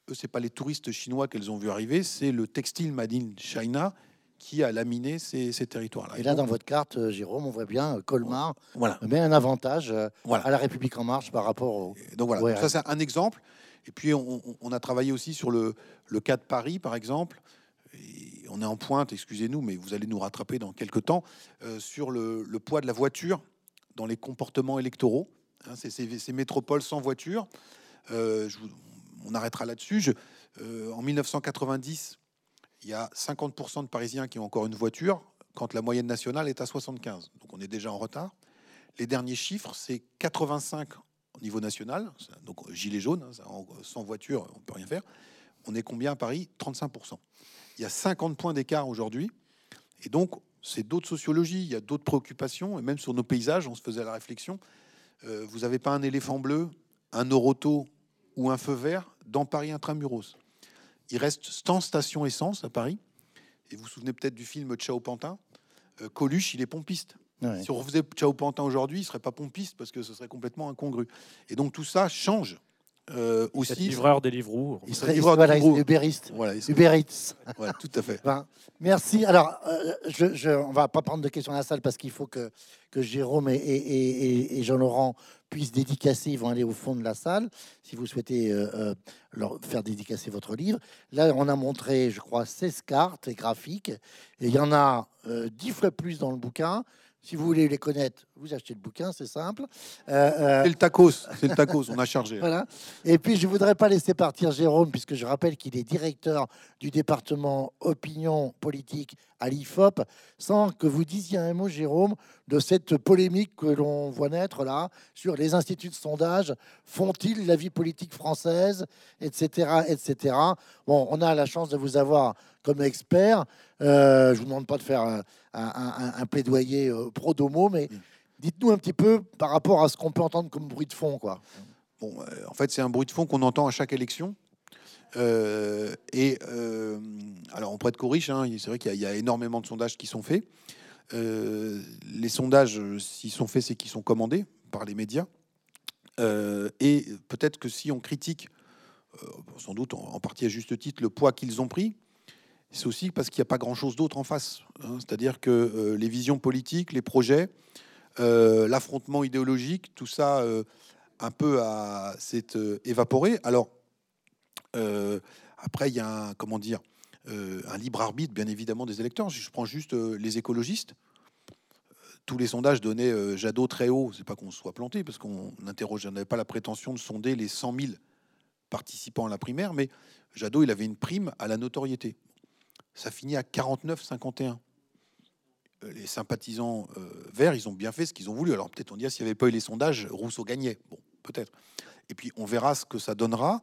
Speaker 2: eux, c'est pas les touristes chinois qu'elles ont vu arriver, c'est le textile made in China qui a laminé ces, ces territoires-là.
Speaker 1: Et là, dans votre carte, euh, Jérôme, on voit bien euh, Colmar
Speaker 2: Voilà.
Speaker 1: met un avantage euh,
Speaker 2: Voilà.
Speaker 1: à la République en marche par rapport au.
Speaker 2: Et Donc voilà, Donc ça c'est un exemple. Et puis on, a travaillé aussi sur le, le cas de Paris, par exemple. Et on est en pointe, excusez-nous, mais vous allez nous rattraper dans quelques temps, euh, sur le, le poids de la voiture dans les comportements électoraux. Hein, c'est ces, métropoles sans voiture. Euh, je vous- on arrêtera là-dessus. Euh, en 1990, il y a 50% de Parisiens qui ont encore une voiture, quand la moyenne nationale est à 75. Donc on est déjà en retard. Les derniers chiffres, c'est 85 au niveau national, donc gilet jaune, hein, sans voiture, on peut rien faire. On est combien à Paris? 35%. Il y a 50 points d'écart aujourd'hui. Et donc, c'est d'autres sociologies, il y a d'autres préoccupations. Et même sur nos paysages, on se faisait la réflexion. euh, vous n'avez pas un éléphant bleu, un Noroto ou un feu vert dans Paris intramuros? Il reste 100 stations essence à Paris. Et vous vous souvenez peut-être du film Ciao Pantin? Euh, Coluche, il est pompiste.
Speaker 1: Ouais.
Speaker 2: Si on refaisait Ciao Pantin aujourd'hui, il serait pas pompiste parce que ce serait complètement incongru. Et donc tout ça change euh, aussi.
Speaker 3: livreur Deliveroo.
Speaker 1: Il
Speaker 2: serait livreur de
Speaker 1: voilà,
Speaker 2: Deliveroo.
Speaker 1: Uberiste.
Speaker 2: Voilà, il serait-
Speaker 1: Uber Eats.
Speaker 2: voilà, tout à fait.
Speaker 1: Ben, merci. Alors, euh, je, je- on va pas prendre de questions à la salle parce qu'il faut que, que Jérôme et, et- et- et Jean-Laurent puissent dédicacer. Ils vont aller au fond de la salle si vous souhaitez euh, euh, leur faire dédicacer votre livre. Là, on a montré, je crois, 16 cartes et graphiques. Et il y en a euh, 10 fois plus dans le bouquin. Si vous voulez les connaître, vous achetez le bouquin, c'est simple. Euh, euh,
Speaker 2: C'est le tacos, c'est le tacos, on a chargé.
Speaker 1: voilà. Et puis, je voudrais pas laisser partir Jérôme, puisque je rappelle qu'il est directeur du département opinion politique à l'IFOP, sans que vous disiez un mot, Jérôme, de cette polémique que l'on voit naître là sur les instituts de sondage. Font-ils la vie politique française, etc., etc. Bon, on a la chance de vous avoir comme expert. Euh, je vous demande pas de faire un, plaidoyer euh, pro domo, mais
Speaker 2: Mm.
Speaker 1: dites-nous un petit peu par rapport à ce qu'on peut entendre comme bruit de fond, quoi.
Speaker 2: Bon, euh, en fait, c'est un bruit de fond qu'on entend à chaque élection. Euh, et euh, alors, on pourrait être corrige, hein, c'est vrai qu'il y, a- il y a énormément de sondages qui sont faits. Euh, les sondages, s'ils sont faits, c'est qu'ils sont commandés par les médias. Et peut-être que si on critique, sans doute en, en partie à juste titre, le poids qu'ils ont pris, c'est aussi parce qu'il n'y a pas grand-chose d'autre en face. hein. C'est-à-dire que euh, les visions politiques, les projets, euh, l'affrontement idéologique, tout ça euh, un peu s'est évaporé. Alors après, il y a un, comment dire, un libre arbitre, bien évidemment, des électeurs. Je prends juste les écologistes. Tous les sondages donnaient Jadot très haut. C'est pas qu'on soit planté, parce qu'on interroge, on n'avait pas la prétention de sonder les 100 000 participants à la primaire, mais Jadot, il avait une prime à la notoriété. Ça finit à 49-51. Euh, Les sympathisants euh, verts, ils ont bien fait ce qu'ils ont voulu. Alors peut-être on dit, ah, s'il n'y avait pas eu les sondages, Rousseau gagnait. Bon, peut-être. Et puis on verra ce que ça donnera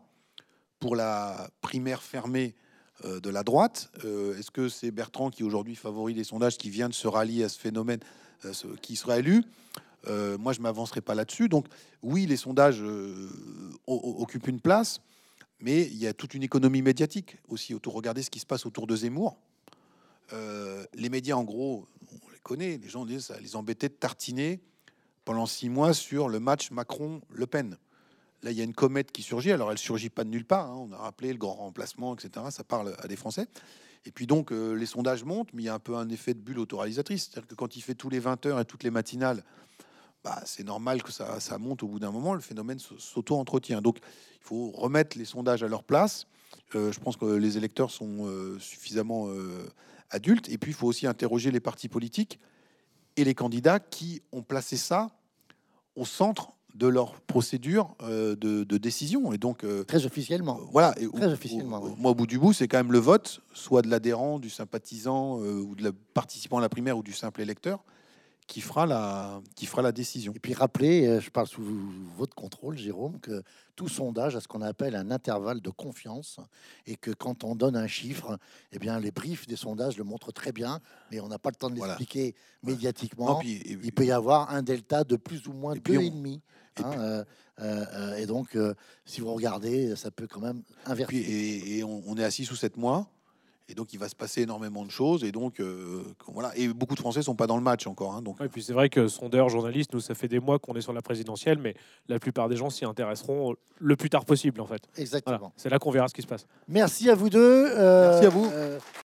Speaker 2: pour la primaire fermée euh, de la droite. Est-ce que c'est Bertrand qui aujourd'hui favorise les sondages, qui vient de se rallier à ce phénomène, qui sera élu? Moi, je m'avancerai pas là-dessus. Donc oui, les sondages occupent une place, mais il y a toute une économie médiatique aussi autour. Regardez ce qui se passe autour de Zemmour. Euh, les médias, en gros, on les connaît. Les gens disent ça les embêtait de tartiner pendant six mois sur le match Macron-Le Pen. Là, il y a une comète qui surgit. Alors, elle surgit pas de nulle part. hein. On a rappelé le grand remplacement, etc. Ça parle à des Français. Et puis donc, euh, les sondages montent, mais il y a un peu un effet de bulle autoralisatrice. C'est-à-dire que quand il fait tous les 20 heures et toutes les matinales, bah, c'est normal que ça, ça monte au bout d'un moment. Le phénomène s'auto-entretient. Donc, il faut remettre les sondages à leur place. Euh, je pense que les électeurs sont euh, suffisamment euh, adultes. Et puis, il faut aussi interroger les partis politiques et les candidats qui ont placé ça au centre de leur procédure de, de décision. Et donc,
Speaker 1: Très officiellement.
Speaker 2: voilà. Et
Speaker 1: Très
Speaker 2: au-
Speaker 1: officiellement,
Speaker 2: au-
Speaker 1: oui.
Speaker 2: moi, au bout du bout, c'est quand même le vote, soit de l'adhérent, du sympathisant ou de la participant à la primaire ou du simple électeur, qui fera la, qui fera la décision.
Speaker 1: Et puis rappelez, euh, je parle sous votre contrôle, Jérôme, que tout sondage a ce qu'on appelle un intervalle de confiance et que quand on donne un chiffre, eh bien les briefs des sondages le montrent très bien, mais on n'a pas le temps de l'expliquer
Speaker 2: Voilà.
Speaker 1: médiatiquement.
Speaker 2: Non, puis- et-
Speaker 1: Il peut y avoir un delta de plus ou moins
Speaker 2: Et puis
Speaker 1: deux
Speaker 2: on-
Speaker 1: et demi.
Speaker 2: et
Speaker 1: hein,
Speaker 2: puis-
Speaker 1: euh, euh, euh, et donc, si vous regardez, ça peut quand même
Speaker 2: puis-
Speaker 1: inverser.
Speaker 2: et, et on, on est à 6 ou 7 mois. Et donc, il va se passer énormément de choses. Et donc, euh, voilà. Et beaucoup de Français sont pas dans le match encore. hein, donc,
Speaker 3: Et puis c'est vrai que sondeurs, journalistes, nous, ça fait des mois qu'on est sur la présidentielle, mais la plupart des gens s'y intéresseront le plus tard possible, en fait.
Speaker 1: Exactement.
Speaker 3: Voilà. C'est là qu'on verra ce qui se passe.
Speaker 1: Merci à vous deux. euh,
Speaker 2: Merci à vous.
Speaker 1: euh,